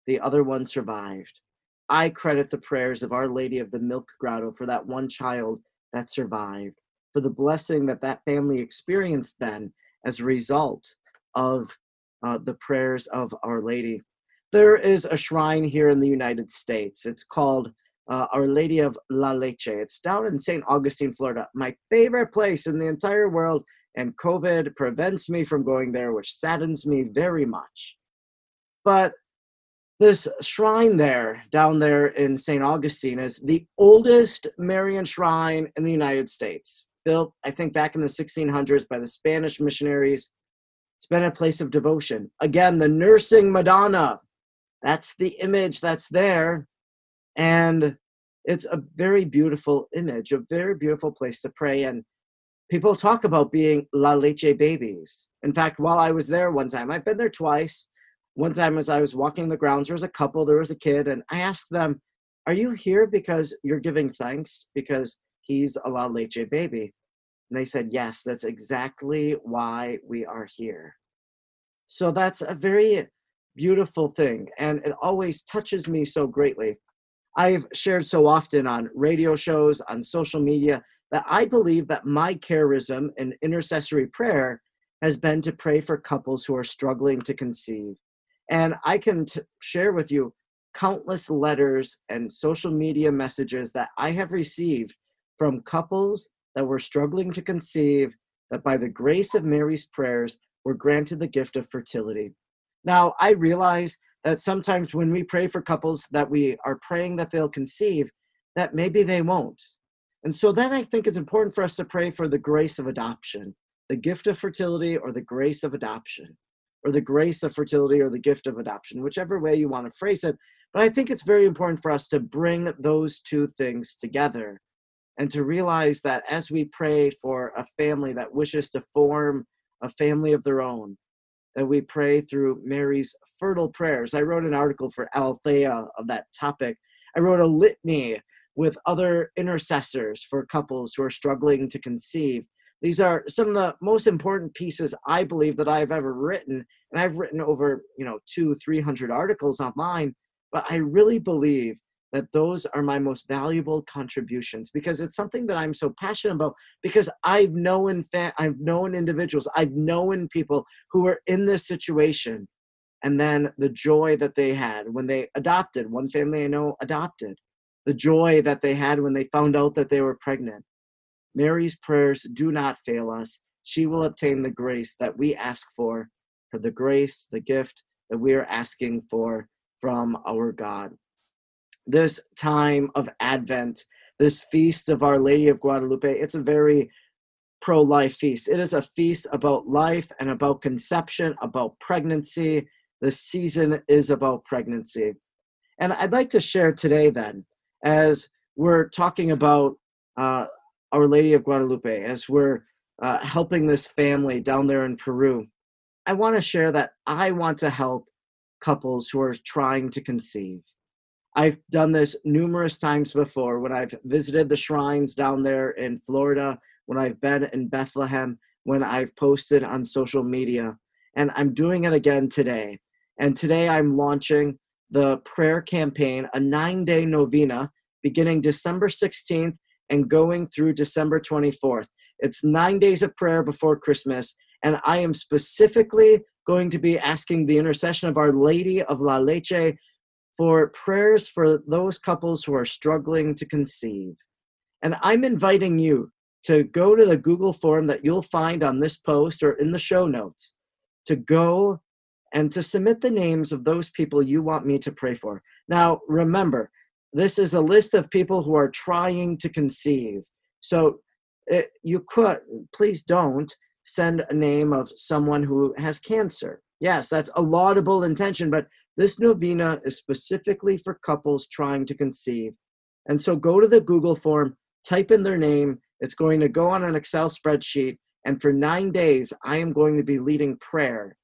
the other one survived i credit the prayers of our lady of the milk grotto for that one child that survived for the blessing that that family experienced then as a result of uh, the prayers of our lady there is a shrine here in the United States. It's called uh, Our Lady of La Leche. It's down in St. Augustine, Florida. My favorite place in the entire world, and COVID prevents me from going there, which saddens me very much. But this shrine there, down there in St. Augustine, is the oldest Marian shrine in the United States. Built, I think, back in the 1600s by the Spanish missionaries. It's been a place of devotion. Again, the nursing Madonna that's the image that's there. And it's a very beautiful image, a very beautiful place to pray. And people talk about being La Leche babies. In fact, while I was there one time, I've been there twice. One time, as I was walking the grounds, there was a couple, there was a kid, and I asked them, Are you here because you're giving thanks because he's a La Leche baby? And they said, Yes, that's exactly why we are here. So that's a very beautiful thing and it always touches me so greatly i've shared so often on radio shows on social media that i believe that my charism in intercessory prayer has been to pray for couples who are struggling to conceive and i can t- share with you countless letters and social media messages that i have received from couples that were struggling to conceive that by the grace of mary's prayers were granted the gift of fertility now, I realize that sometimes when we pray for couples that we are praying that they'll conceive, that maybe they won't. And so then I think it's important for us to pray for the grace of adoption, the gift of fertility or the grace of adoption, or the grace of fertility or the gift of adoption, whichever way you want to phrase it. But I think it's very important for us to bring those two things together and to realize that as we pray for a family that wishes to form a family of their own, that we pray through Mary's fertile prayers. I wrote an article for Aleteia of that topic. I wrote a litany with other intercessors for couples who are struggling to conceive These are some of the most important pieces I believe that I've ever written. And I've written over, you know, two, 300 articles online. But I really believe that those are my most valuable contributions because it's something that I'm so passionate about because I've known fa- I've known individuals, I've known people who were in this situation and then the joy that they had when they adopted, one family I know adopted, the joy that they had when they found out that they were pregnant. Mary's prayers do not fail us. She will obtain the grace that we ask for, for the grace, the gift that we are asking for from our God this time of Advent, this feast of Our Lady of Guadalupe, it's a very pro life feast. It is a feast about life and about conception, about pregnancy. The season is about pregnancy. And I'd like to share today, then, as we're talking about uh, Our Lady of Guadalupe, as we're uh, helping this family down there in Peru, I want to share that I want to help couples who are trying to conceive. I've done this numerous times before when I've visited the shrines down there in Florida, when I've been in Bethlehem, when I've posted on social media. And I'm doing it again today. And today I'm launching the prayer campaign, a nine day novena beginning December 16th and going through December 24th. It's nine days of prayer before Christmas. And I am specifically going to be asking the intercession of Our Lady of La Leche for prayers for those couples who are struggling to conceive. And I'm inviting you to go to the Google form that you'll find on this post or in the show notes to go and to submit the names of those people you want me to pray for. Now, remember, this is a list of people who are trying to conceive. So it, eh, you could, please don't send a name of someone who has cancer. Yes, that's a laudable intention, but this novena is specifically for couples trying to conceive. And so go to the Google form, type in their name. It's going to go on an Excel spreadsheet. And for nine days, I am going to be leading prayer.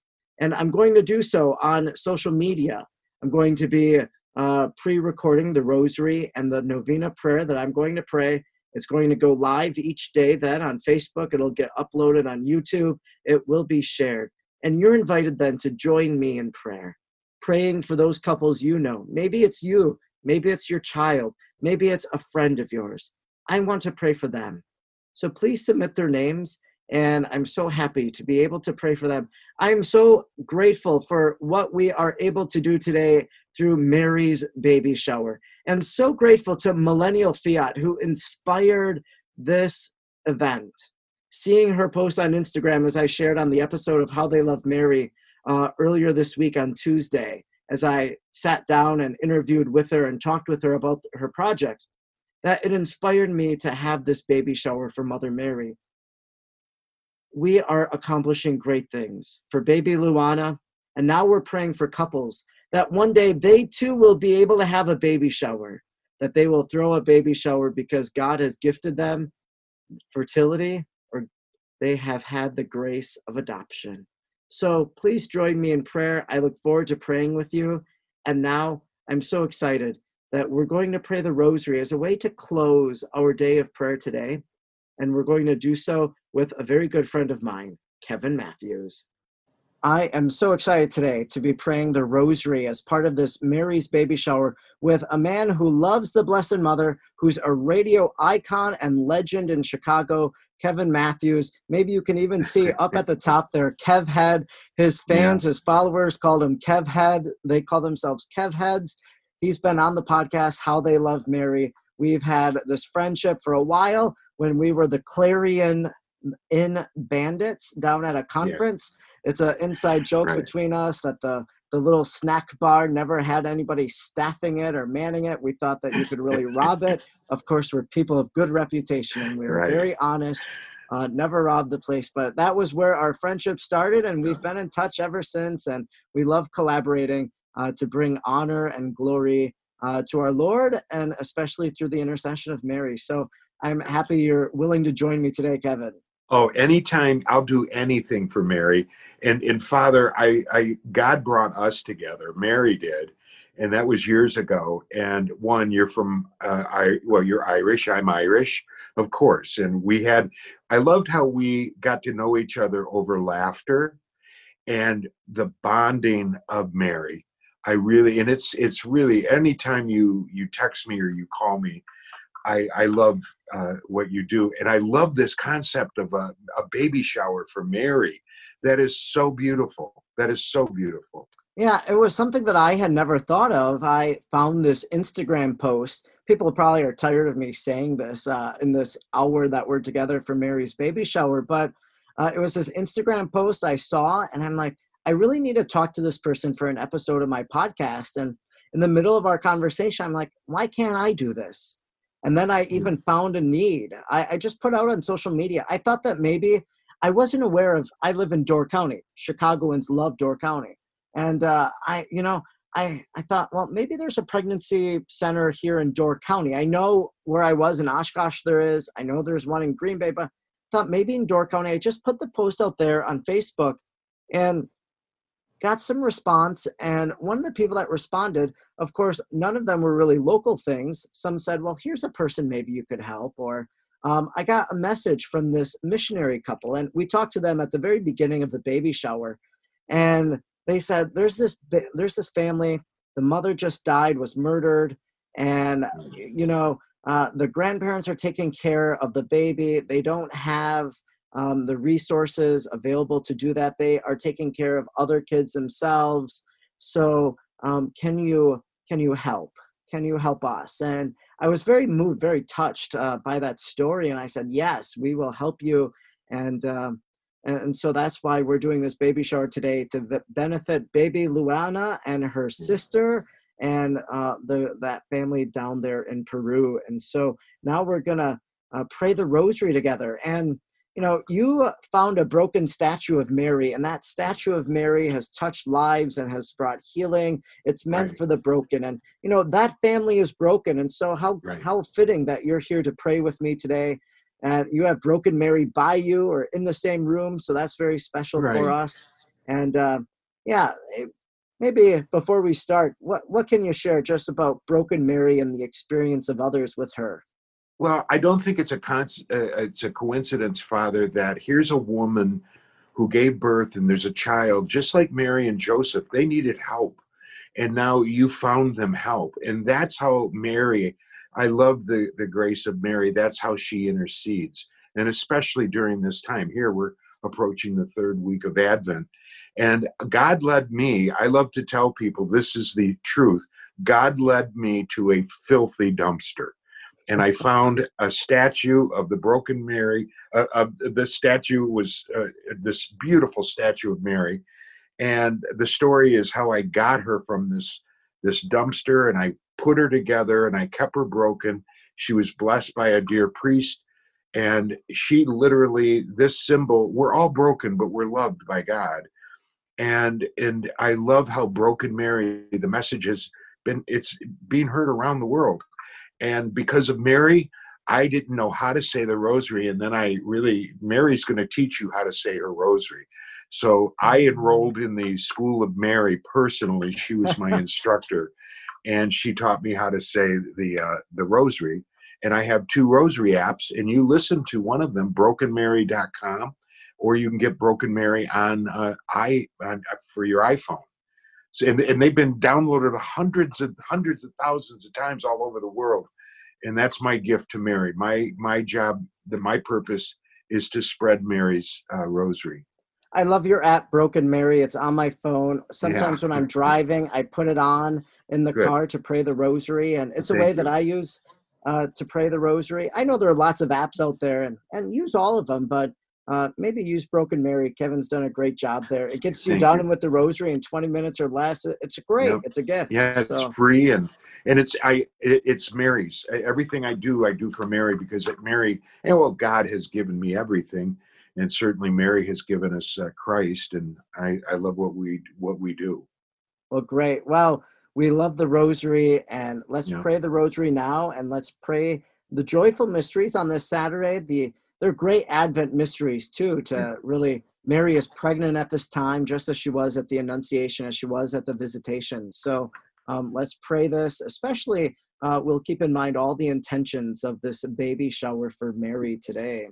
And I'm going to do so on social media. I'm going to be uh, pre recording the rosary and the novena prayer that I'm going to pray. It's going to go live each day then on Facebook. It'll get uploaded on YouTube. It will be shared. And you're invited then to join me in prayer praying for those couples you know. Maybe it's you, maybe it's your child, maybe it's a friend of yours. I want to pray for them. So please submit their names, and I'm so happy to be able to pray for them. I'm so grateful for what we are able to do today through Mary's baby shower, and so grateful to Millennial Fiat who inspired this event. Seeing her post on Instagram, as I shared on the episode of How They Love Mary, uh, earlier this week on Tuesday as I sat down and interviewed with her and talked with her about her project, that it inspired me to have this baby shower for Mother Mary. We are accomplishing great things for baby Luana, and now we're praying for couples that one day they too will be able to have a baby shower, that they will throw a baby shower because God has gifted them fertility or they have had the grace of adoption. So please join me in prayer. I look forward to praying with you. And now I'm so excited that we're going to pray the rosary as a way to close our day of prayer today. And we're going to do so with a very good friend of mine, Kevin Matthews. I am so excited today to be praying the rosary as part of this Mary's baby shower with a man who loves the Blessed Mother, who's a radio icon and legend in Chicago, Kevin Matthews. Maybe you can even see *laughs* up at the top there, Kev Head. His fans, yeah. his followers called him Kev Head. They call themselves Kev Heads. He's been on the podcast, How They Love Mary. We've had this friendship for a while when we were the Clarion in bandits down at a conference. Yeah. It's an inside joke right. between us that the the little snack bar never had anybody staffing it or manning it. We thought that you could really rob it. *laughs* Of course, we're people of good reputation and we were right. very honest. Uh, never robbed the place, but that was where our friendship started, and we've been in touch ever since. And we love collaborating uh, to bring honor and glory uh, to our Lord, and especially through the intercession of Mary. So I'm happy you're willing to join me today, Kevin. Oh, anytime I'll do anything for Mary. And and Father, I, I God brought us together. Mary did, and that was years ago. And one, you're from uh, I well, you're Irish. I'm Irish, of course. And we had, I loved how we got to know each other over laughter, and the bonding of Mary. I really, and it's it's really anytime you you text me or you call me, I I love uh, what you do, and I love this concept of a, a baby shower for Mary. That is so beautiful. That is so beautiful. Yeah, it was something that I had never thought of. I found this Instagram post. People probably are tired of me saying this uh, in this hour that we're together for Mary's baby shower, but uh, it was this Instagram post I saw, and I'm like, I really need to talk to this person for an episode of my podcast. And in the middle of our conversation, I'm like, why can't I do this? And then I even found a need. I, I just put out on social media. I thought that maybe I wasn't aware of. I live in Door County. Chicagoans love Door County, and uh, I, you know, I I thought, well, maybe there's a pregnancy center here in Door County. I know where I was in Oshkosh. There is. I know there's one in Green Bay, but I thought maybe in Door County. I just put the post out there on Facebook, and got some response and one of the people that responded of course none of them were really local things. Some said well here's a person maybe you could help or um, i got a message from this missionary couple and we talked to them at the very beginning of the baby shower and they said there's this there's this family. The mother just died was murdered and you know uh, the grandparents are taking care of the baby. They don't have um, the resources available to do that. They are taking care of other kids themselves. So um, can you can you help? Can you help us? And I was very moved, very touched uh, by that story, and I said, yes, we will help you. And um, and so that's why we're doing this baby shower today to benefit baby Luana and her sister and uh, the that family down there in Peru. And so now we're gonna uh, pray the rosary together. And you know, you found a broken statue of Mary, and that statue of Mary has touched lives and has brought healing. It's meant right. for the broken, and you know that family is broken, and so how right. how fitting that you're here to pray with me today, and you have broken Mary by you or in the same room, so that's very special right. for us. And uh, yeah, eh, maybe before we start, what what can you share just about broken Mary and the experience of others with her? Well, I don't think it's a con- uh, it's a coincidence, Father, that here's a woman who gave birth and there's a child, just like Mary and Joseph. They needed help, and now you found them help, and that's how Mary. I love the the grace of Mary. That's how she intercedes, and especially during this time here, we're approaching the third week of Advent, and God led me. I love to tell people this is the truth. God led me to a filthy dumpster and I found a statue of the Broken Mary. Uh, uh, the statue was uh, this beautiful statue of Mary, and the story is how I got her from this this dumpster, and I put her together, and I kept her broken. She was blessed by a dear priest, and she literally this symbol. We're all broken, but we're loved by God, and and I love how Broken Mary. The message has been it's being heard around the world and because of Mary, I didn't know how to say the rosary. And then I really, Mary's going to teach you how to say her rosary. So I enrolled in the School of Mary personally. She was my *laughs* instructor, and she taught me how to say the uh, the rosary. And I have two rosary apps, and you listen to one of them, brokenmary.com, or you can get Broken Mary on uh, i on, uh, for your iPhone. And, and they've been downloaded hundreds and hundreds of thousands of times all over the world. And that's my gift to Mary. My my job, the my purpose is to spread Mary's uh, rosary. I love your app, Broken Mary. It's on my phone. Sometimes yeah. when I'm driving, I put it on in the Good. car to pray the rosary, and it's Thank a way you. that I use uh, to pray the rosary. I know there are lots of apps out there, and and use all of them, but uh, maybe use Broken Mary. Kevin's done a great job there. It gets you Thank done you. with the rosary in 20 minutes or less. It's great. Yep. It's a gift. Yeah, so. it's free and and it's I it, it's Mary's. Everything I do, I do for Mary because Mary. And well, God has given me everything, and certainly Mary has given us uh, Christ, and I I love what we what we do. Well, great. Well, we love the rosary, and let's yeah. pray the rosary now, and let's pray the joyful mysteries on this Saturday. The they're great Advent mysteries too. To really, Mary is pregnant at this time, just as she was at the Annunciation, as she was at the Visitation. So um, let's pray this, especially. Uh, we'll keep in mind all the intentions of this baby shower for Mary today.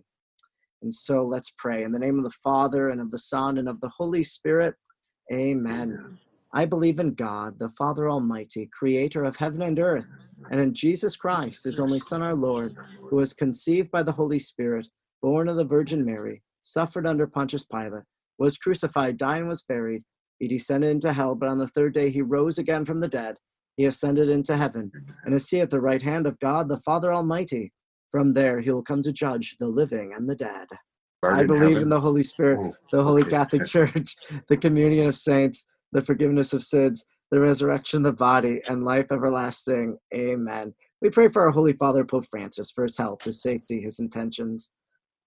And so let's pray. In the name of the Father, and of the Son, and of the Holy Spirit, amen. I believe in God, the Father Almighty, creator of heaven and earth, and in Jesus Christ, his only Son, our Lord, who was conceived by the Holy Spirit, born of the Virgin Mary, suffered under Pontius Pilate, was crucified, died, and was buried. He descended into hell, but on the third day he rose again from the dead. He ascended into heaven, and is seated at the right hand of God, the Father Almighty. From there he will come to judge the living and the dead. Art I believe heaven. in the Holy Spirit, Oh, the Holy okay. Catholic *laughs* Church, the communion of saints, the forgiveness of sins, the resurrection of the body, and life everlasting. Amen. We pray for our Holy Father, Pope Francis, for his health, his safety, his intentions.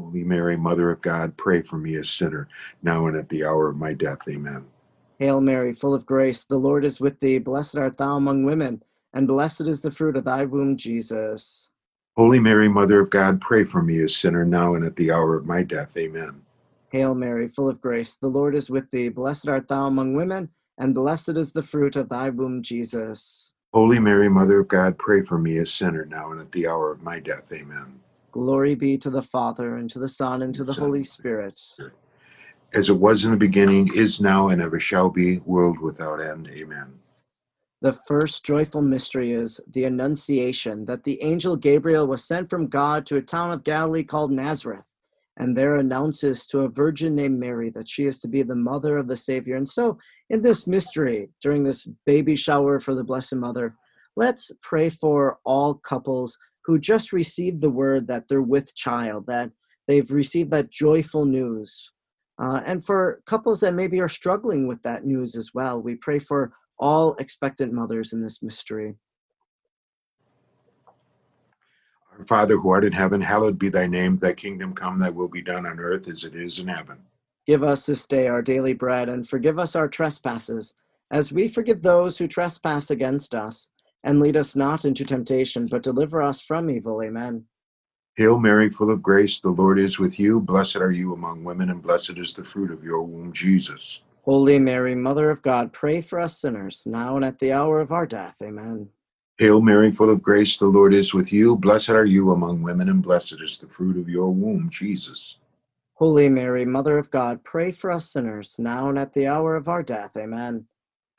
Holy Mary, Mother of God, pray for me, a sinner, now and at the hour of my death. Amen. Hail Mary, full of grace, the Lord is with thee. Blessed art thou among women, and blessed is the fruit of thy womb, Jesus. Holy Mary, Mother of God, pray for me, a sinner, now and at the hour of my death. Amen. Hail Mary, full of grace, the Lord is with thee. Blessed art thou among women, and blessed is the fruit of thy womb, Jesus. Holy Mary, Mother of God, pray for me, a sinner, now and at the hour of my death. Amen. Glory be to the Father, and to the Son, and to the Holy Spirit. As it was in the beginning, is now, and ever shall be, world without end. Amen. The first joyful mystery is the Annunciation, that the angel Gabriel was sent from God to a town of Galilee called Nazareth, and there announces to a virgin named Mary that she is to be the mother of the Savior. And so, in this mystery, during this baby shower for the Blessed Mother, let's pray for all couples who just received the word that they're with child, that they've received that joyful news. Uh, and for couples that maybe are struggling with that news as well, we pray for all expectant mothers in this mystery. Our Father who art in heaven, hallowed be thy name. Thy kingdom come, thy will be done on earth as it is in heaven. Give us this day our daily bread, and forgive us our trespasses, as we forgive those who trespass against us. And lead us not into temptation, but deliver us from evil. Amen. Hail Mary, full of grace, the Lord is with you. Blessed are you among women, and blessed is the fruit of your womb, Jesus. Holy Mary, Mother of God, pray for us sinners, now and at the hour of our death. Amen. Hail Mary, full of grace, the Lord is with you. Blessed are you among women, and blessed is the fruit of your womb, Jesus. Holy Mary, Mother of God, pray for us sinners, now and at the hour of our death. Amen.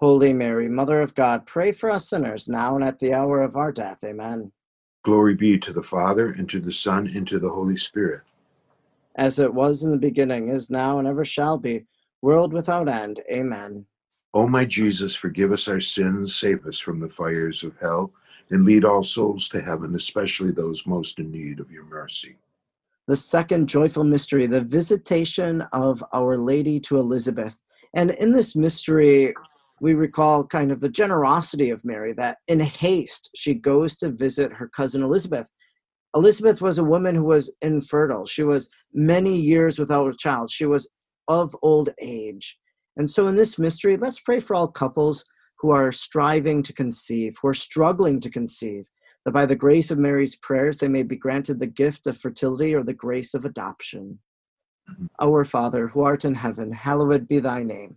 Holy Mary, Mother of God, pray for us sinners, now and at the hour of our death. Amen. Glory be to the Father, and to the Son, and to the Holy Spirit. As it was in the beginning, is now, and ever shall be, world without end. Amen. O my Jesus, forgive us our sins, save us from the fires of hell, and lead all souls to heaven, especially those most in need of your mercy. The second joyful mystery, the visitation of Our Lady to Elizabeth. And in this mystery, we recall kind of the generosity of Mary that in haste she goes to visit her cousin Elizabeth. Elizabeth was a woman who was infertile. She was many years without a child. She was of old age. And so, in this mystery, let's pray for all couples who are striving to conceive, who are struggling to conceive, that by the grace of Mary's prayers they may be granted the gift of fertility or the grace of adoption. Mm-hmm. Our Father, who art in heaven, hallowed be thy name.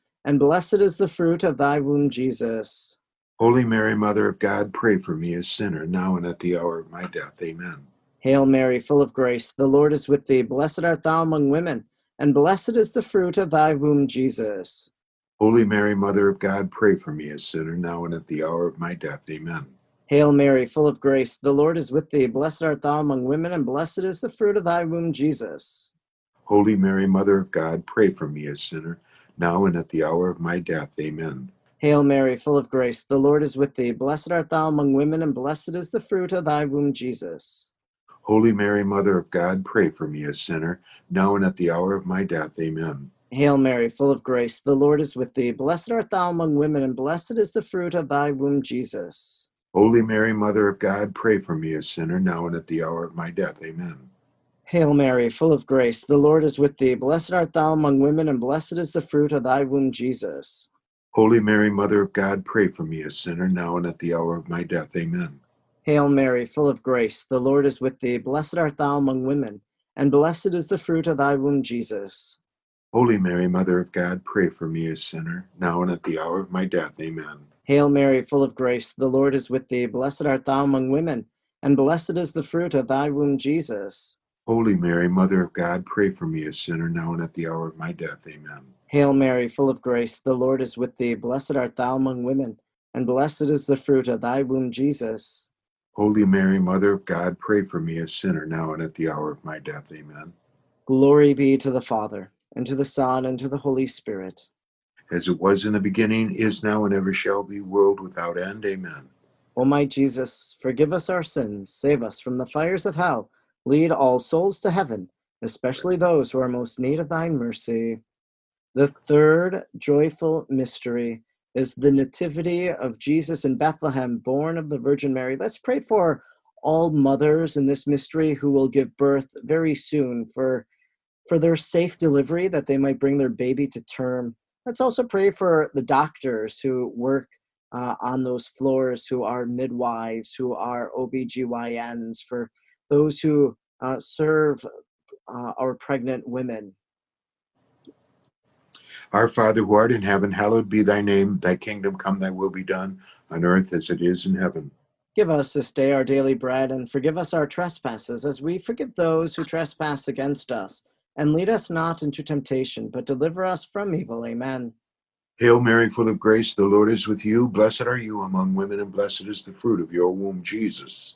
and blessed is the fruit of thy womb, Jesus. Holy Mary, Mother of God, pray for me, a sinner, now and at the hour of my death. Amen. Hail Mary, full of grace, the Lord is with thee. Blessed art thou among women, and blessed is the fruit of thy womb, Jesus. Holy Mary, Mother of God, pray for me, a sinner, now and at the hour of my death. Amen. Hail Mary, full of grace, the Lord is with thee. Blessed art thou among women, and blessed is the fruit of thy womb, Jesus. Holy Mary, Mother of God, pray for me, a sinner, now and at the hour of my death. Amen. Hail Mary, full of grace, the Lord is with thee. Blessed art thou among women, and blessed is the fruit of thy womb, Jesus. Holy Mary, Mother of God, pray for me, a sinner, now and at the hour of my death. Amen. Hail Mary, full of grace, the Lord is with thee. Blessed art thou among women, and blessed is the fruit of thy womb, Jesus. Holy Mary, Mother of God, pray for me, a sinner, now and at the hour of my death. Amen. Hail Mary, full of grace, the Lord is with thee. Blessed art thou among women, and blessed is the fruit of thy womb, Jesus. Holy Mary, Mother of God, pray for me, a sinner, now and at the hour of my death. Amen. Hail Mary, full of grace, the Lord is with thee. Blessed art thou among women, and blessed is the fruit of thy womb, Jesus. Holy Mary, Mother of God, pray for me, a sinner, now and at the hour of my death. Amen. Hail Mary, full of grace, the Lord is with thee. Blessed art thou among women, and blessed is the fruit of thy womb, Jesus. Holy Mary, Mother of God, pray for me, a sinner, now and at the hour of my death. Amen. Hail Mary, full of grace, the Lord is with thee. Blessed art thou among women, and blessed is the fruit of thy womb, Jesus. Holy Mary, Mother of God, pray for me, a sinner, now and at the hour of my death. Amen. Glory be to the Father, and to the Son, and to the Holy Spirit. As it was in the beginning, is now, and ever shall be, world without end. Amen. O my Jesus, forgive us our sins, save us from the fires of hell, lead all souls to heaven, especially those who are most need of thine mercy. The third joyful mystery is the nativity of Jesus in Bethlehem, born of the Virgin Mary. Let's pray for all mothers in this mystery who will give birth very soon for for their safe delivery that they might bring their baby to term. Let's also pray for the doctors who work uh, on those floors, who are midwives, who are OBGYNs, for those who uh, serve uh, our pregnant women. Our Father who art in heaven, hallowed be thy name. Thy kingdom come, thy will be done, on earth as it is in heaven. Give us this day our daily bread, and forgive us our trespasses, as we forgive those who trespass against us. And lead us not into temptation, but deliver us from evil. Amen. Hail Mary, full of grace, the Lord is with you. Blessed are you among women, and blessed is the fruit of your womb, Jesus.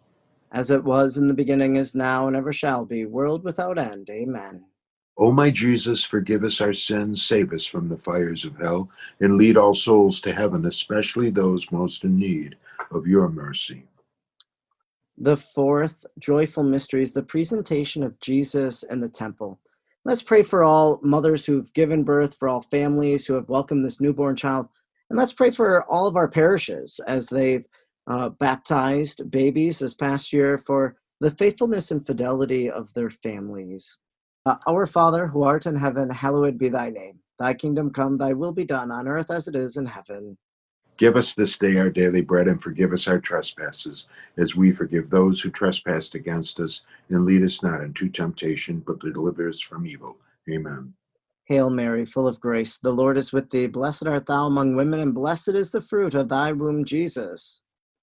As it was in the beginning, is now, and ever shall be, world without end. Amen. O my Jesus, forgive us our sins, save us from the fires of hell, and lead all souls to heaven, especially those most in need of your mercy. The fourth joyful mystery is the presentation of Jesus in the temple. Let's pray for all mothers who've given birth, for all families who have welcomed this newborn child, and let's pray for all of our parishes as they've uh, baptized babies this past year for the faithfulness and fidelity of their families. Uh, our Father, who art in heaven, hallowed be thy name. Thy kingdom come, thy will be done on earth as it is in heaven. Give us this day our daily bread, and forgive us our trespasses, as we forgive those who trespass against us. And lead us not into temptation, but deliver us from evil. Amen. Hail Mary, full of grace, the Lord is with thee. Blessed art thou among women, and blessed is the fruit of thy womb, Jesus.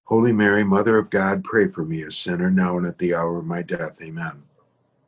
Holy Mary, Mother of God, pray for me, a sinner, now and at the hour of my death. Amen.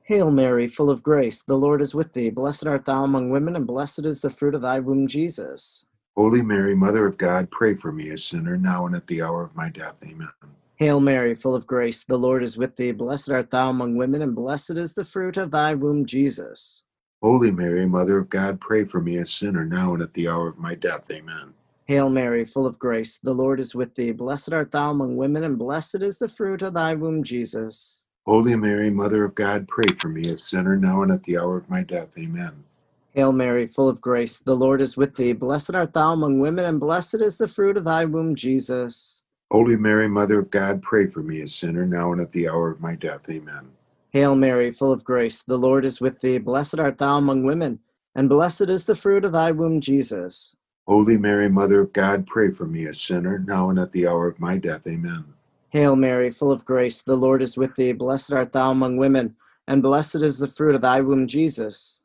Hail Mary, full of grace, the Lord is with thee. Blessed art thou among women, and blessed is the fruit of thy womb, Jesus. Holy Mary, Mother of God, pray for me, a sinner, now and at the hour of my death. Amen. Hail Mary, full of grace, the Lord is with thee. Blessed art thou among women, and blessed is the fruit of thy womb, Jesus. Holy Mary, Mother of God, pray for me, a sinner, now and at the hour of my death. Amen. Hail Mary, full of grace, the Lord is with thee. Blessed art thou among women, and blessed is the fruit of thy womb, Jesus. Holy Mary, Mother of God, pray for me, a sinner, now and at the hour of my death. Amen. Hail Mary, full of grace, the Lord is with thee. Blessed art thou among women, and blessed is the fruit of thy womb, Jesus. Holy Mary, Mother of God, pray for me, a sinner, now and at the hour of my death. Amen. Hail Mary, full of grace, the Lord is with thee. Blessed art thou among women, and blessed is the fruit of thy womb, Jesus. Holy Mary, Mother of God, pray for me, a sinner, now and at the hour of my death. Amen. Hail Mary, full of grace, the Lord is with thee. Blessed art thou among women, and blessed is the fruit of thy womb, Jesus.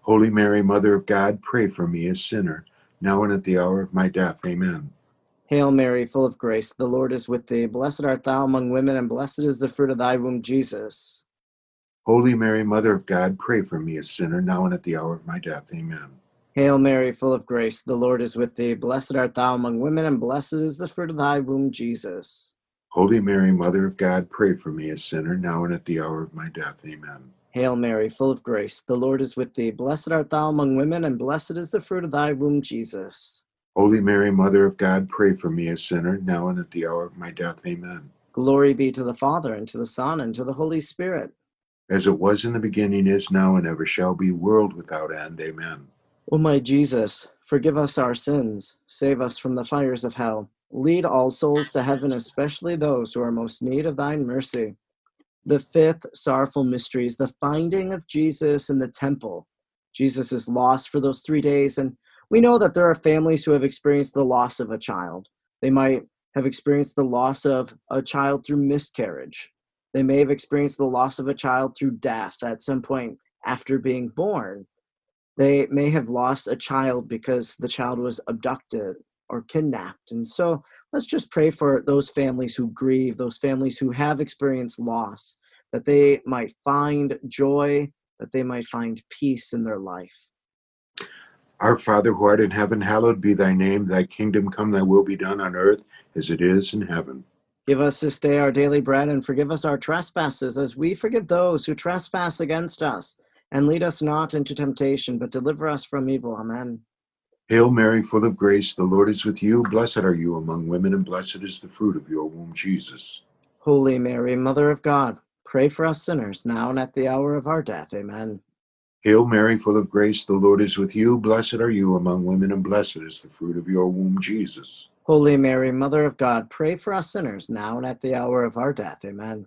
Holy Mary, Mother of God, pray for me, a sinner, now and at the hour of my death. Amen. Hail Mary, full of grace, the Lord is with thee. Blessed art thou among women, and blessed is the fruit of thy womb, Jesus. Holy Mary, Mother of God, pray for me, a sinner, now and at the hour of my death. Amen. Hail Mary, full of grace, the Lord is with thee. Blessed art thou among women, and blessed is the fruit of thy womb, Jesus. Holy Mary, Mother of God, pray for me, a sinner, now and at the hour of my death. Amen. Hail Mary, full of grace, the Lord is with thee. Blessed art thou among women, and blessed is the fruit of thy womb, Jesus. Holy Mary, Mother of God, pray for me, a sinner, now and at the hour of my death. Amen. Glory be to the Father, and to the Son, and to the Holy Spirit. As it was in the beginning, is now, and ever shall be, world without end. Amen. O my Jesus, forgive us our sins, save us from the fires of hell. Lead all souls to heaven, especially those who are most need of thine mercy. The fifth sorrowful mystery is the finding of Jesus in the temple. Jesus is lost for those three days, and we know that there are families who have experienced the loss of a child. They might have experienced the loss of a child through miscarriage. They may have experienced the loss of a child through death at some point after being born. They may have lost a child because the child was abducted or kidnapped. And so let's just pray for those families who grieve, those families who have experienced loss, that they might find joy, that they might find peace in their life. Our Father who art in heaven, hallowed be thy name. Thy kingdom come, thy will be done on earth as it is in heaven. Give us this day our daily bread and forgive us our trespasses as we forgive those who trespass against us. And lead us not into temptation, but deliver us from evil. Amen. Hail Mary, full of grace, the Lord is with you. Blessed are you among women, and blessed is the fruit of your womb, Jesus. Holy Mary, Mother of God, pray for us sinners now and at the hour of our death. Amen. Hail Mary, full of grace, the Lord is with you. Blessed are you among women, and blessed is the fruit of your womb, Jesus. Holy Mary, Mother of God, pray for us sinners now and at the hour of our death. Amen.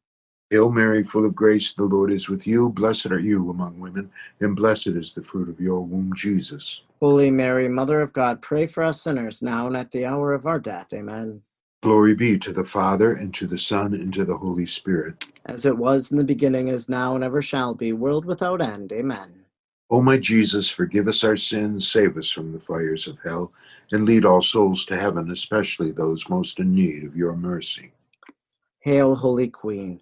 Hail Mary, full of grace, the Lord is with you. Blessed are you among women, and blessed is the fruit of your womb, Jesus. Holy Mary, Mother of God, pray for us sinners now and at the hour of our death. Amen. Glory be to the Father, and to the Son, and to the Holy Spirit. As it was in the beginning, is now, and ever shall be, world without end. Amen. O my Jesus, forgive us our sins, save us from the fires of hell, and lead all souls to heaven, especially those most in need of your mercy. Hail, Holy Queen,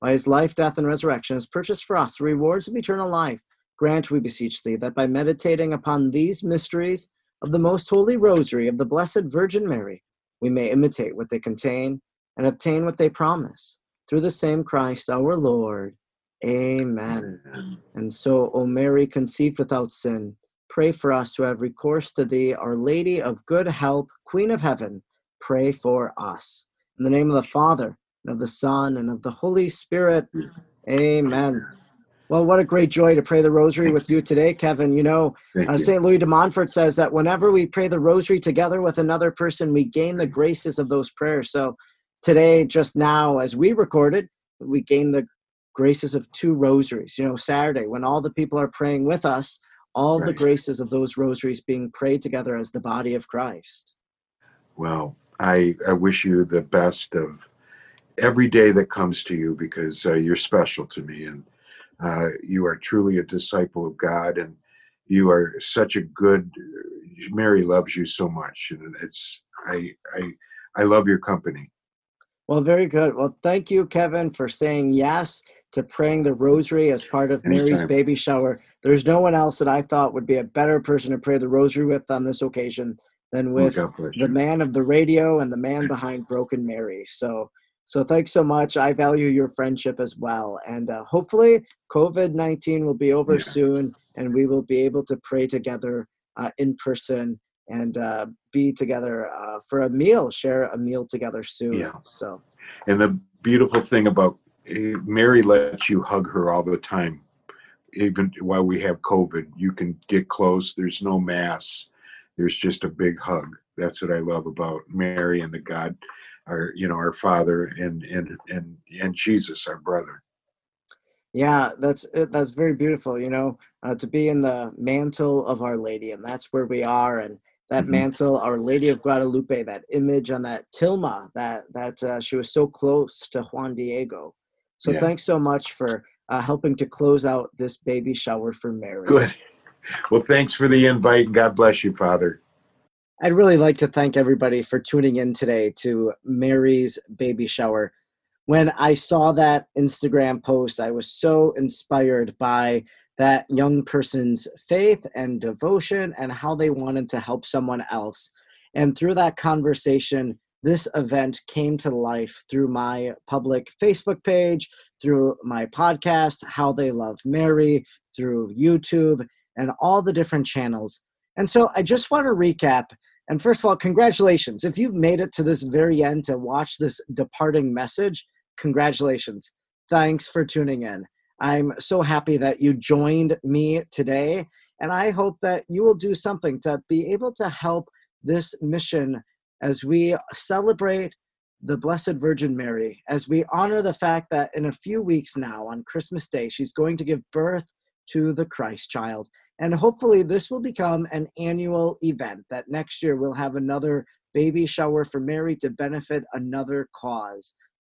by his life, death, and resurrection, has purchased for us the rewards of eternal life, grant, we beseech thee, that by meditating upon these mysteries of the most holy rosary of the Blessed Virgin Mary, we may imitate what they contain and obtain what they promise. Through the same Christ our Lord. Amen. And so, O Mary, conceived without sin, pray for us who have recourse to thee, Our Lady of good help, Queen of heaven, pray for us. In the name of the Father, of the Son, and of the Holy Spirit. Amen. Well, what a great joy to pray the rosary with you today, Kevin. You know, uh. St. Louis de Montfort says that whenever we pray the rosary together with another person, we gain the graces of those prayers. So today, just now, as we recorded, we gain the graces of two rosaries. You know, Saturday, when all the people are praying with us, all the graces of those rosaries being prayed together as the body of Christ. Well, I, I wish you the best of every day that comes to you because uh, you're special to me and uh, you are truly a disciple of God and you are such a good Mary loves you so much and it's I I I love your company. Well, very good. Well, thank you, Kevin, for saying yes to praying the rosary as part of Mary's baby shower. There's no one else that I thought would be a better person to pray the rosary with on this occasion than with the man of the radio and the man behind Broken Mary. So, so thanks so much. I value your friendship as well, and uh, hopefully, COVID nineteen will be over Yeah. soon, and we will be able to pray together uh, in person and uh, be together uh, for a meal, share a meal together soon. Yeah. So. And the beautiful thing about eh, Mary lets you hug her all the time, even while we have COVID. You can get close. There's no mass. There's just a big hug. That's what I love about Mary and the God, our you know our Father and and and and Jesus, our brother. Yeah, that's uh, that's very beautiful. You know, uh, to be in the mantle of Our Lady, and that's where we are. And that Mhm. mantle, Our Lady of Guadalupe, that image on that tilma, that that uh, she was so close to Juan Diego. So Yeah. thanks so much for uh, helping to close out this baby shower for Mary. Good. Well, thanks for the invite, and God bless you, Father. I'd really like to thank everybody for tuning in today to Mary's baby shower. When I saw that Instagram post, I was so inspired by that young person's faith and devotion and how they wanted to help someone else. And through that conversation, this event came to life through my public Facebook page, through my podcast, How They Love Mary, through YouTube, and all the different channels. And so I just want to recap. And first of all, congratulations. If you've made it to this very end to watch this departing message, congratulations. Thanks for tuning in. I'm so happy that you joined me today. And I hope that you will do something to be able to help this mission as we celebrate the Blessed Virgin Mary, as we honor the fact that in a few weeks now, on Christmas Day, she's going to give birth to the Christ child. And hopefully, this will become an annual event that next year we'll have another baby shower for Mary to benefit another cause.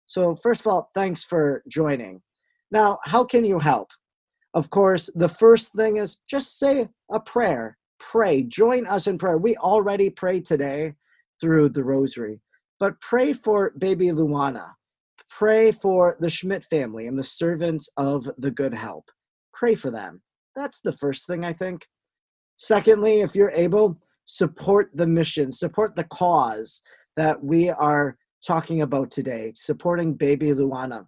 So, first of all, thanks for joining. Now, how can you help? Of course, the first thing is just say a prayer. Pray. Join us in prayer. We already pray today through the rosary, but pray for baby Luana. Pray for the Schmidt family and the servants of the good help. Pray for them. That's the first thing I think. Secondly, if you're able, support the mission, support the cause that we are talking about today, supporting baby Luana.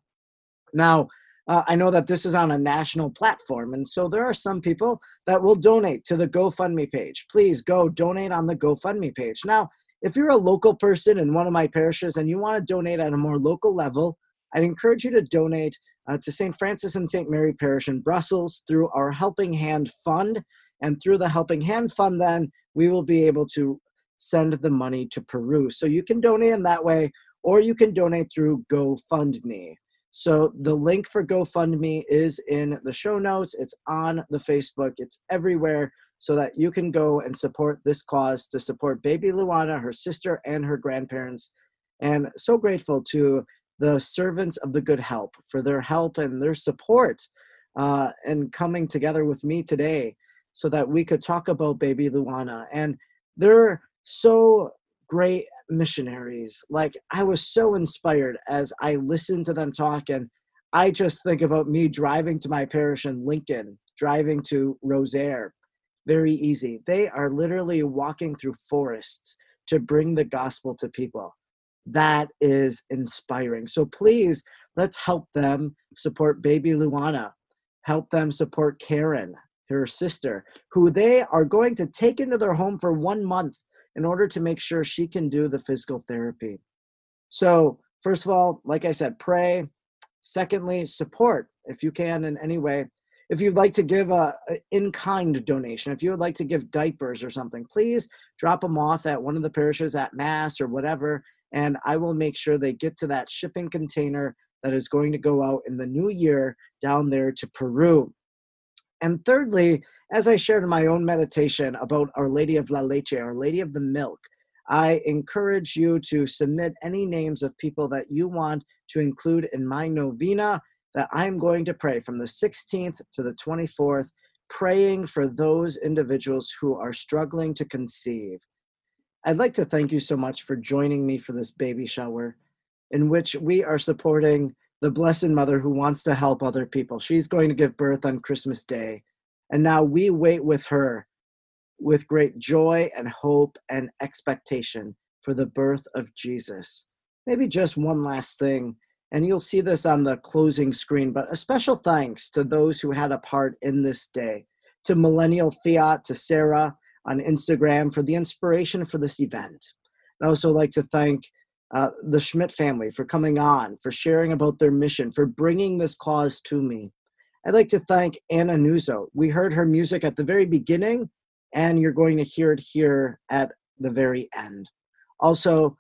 Now, uh, I know that this is on a national platform, and so there are some people that will donate to the GoFundMe page. Please go donate on the GoFundMe page. Now, if you're a local person in one of my parishes and you want to donate at a more local level, I'd encourage you to donate uh, to St. Francis and St. Mary Parish in Brussels through our Helping Hand Fund. And through the Helping Hand Fund, then we will be able to send the money to Peru. So you can donate in that way, or you can donate through GoFundMe. So the link for GoFundMe is in the show notes. It's on the Facebook. It's everywhere so that you can go and support this cause to support baby Luana, her sister, and her grandparents. And so grateful to the servants of the good help for their help and their support uh, and coming together with me today so that we could talk about baby Luana. And they're so great missionaries. Like I was so inspired as I listened to them talk and I just think about me driving to my parish in Lincoln, driving to Rosiere. Very easy. They are literally walking through forests to bring the gospel to people. That is inspiring. So please, let's help them support baby Luana. Help them support Karen, her sister, who they are going to take into their home for one month in order to make sure she can do the physical therapy. So, first of all, like I said, pray. Secondly, support if you can in any way. If you'd like to give a, a in-kind donation, if you would like to give diapers or something, please drop them off at one of the parishes at Mass or whatever, and I will make sure they get to that shipping container that is going to go out in the new year down there to Peru. And thirdly, as I shared in my own meditation about Our Lady of La Leche, Our Lady of the Milk, I encourage you to submit any names of people that you want to include in my novena that I'm going to pray from the 16th to the 24th, praying for those individuals who are struggling to conceive. I'd like to thank you so much for joining me for this baby shower, in which we are supporting the Blessed Mother who wants to help other people. She's going to give birth on Christmas Day. And now we wait with her with great joy and hope and expectation for the birth of Jesus. Maybe just one last thing, and you'll see this on the closing screen, but a special thanks to those who had a part in this day, to Millennial Fiat, to Sarah on Instagram for the inspiration for this event. I'd also like to thank uh, the Schmidt family for coming on, for sharing about their mission, for bringing this cause to me. I'd like to thank Anna Nuzzo. We heard her music at the very beginning, and you're going to hear it here at the very end. Also,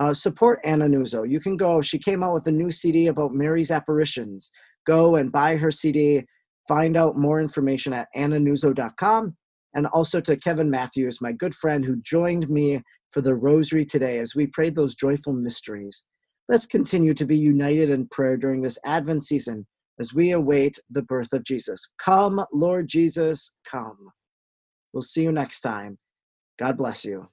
uh, support Anna Nuzzo. You can go, she came out with a new CD about Mary's apparitions. Go and buy her CD, find out more information at annanuzzo.com. And also to Kevin Matthews, my good friend who joined me for the rosary today as we prayed those joyful mysteries. Let's continue to be united in prayer during this Advent season as we await the birth of Jesus. Come, Lord Jesus, come. We'll see you next time. God bless you.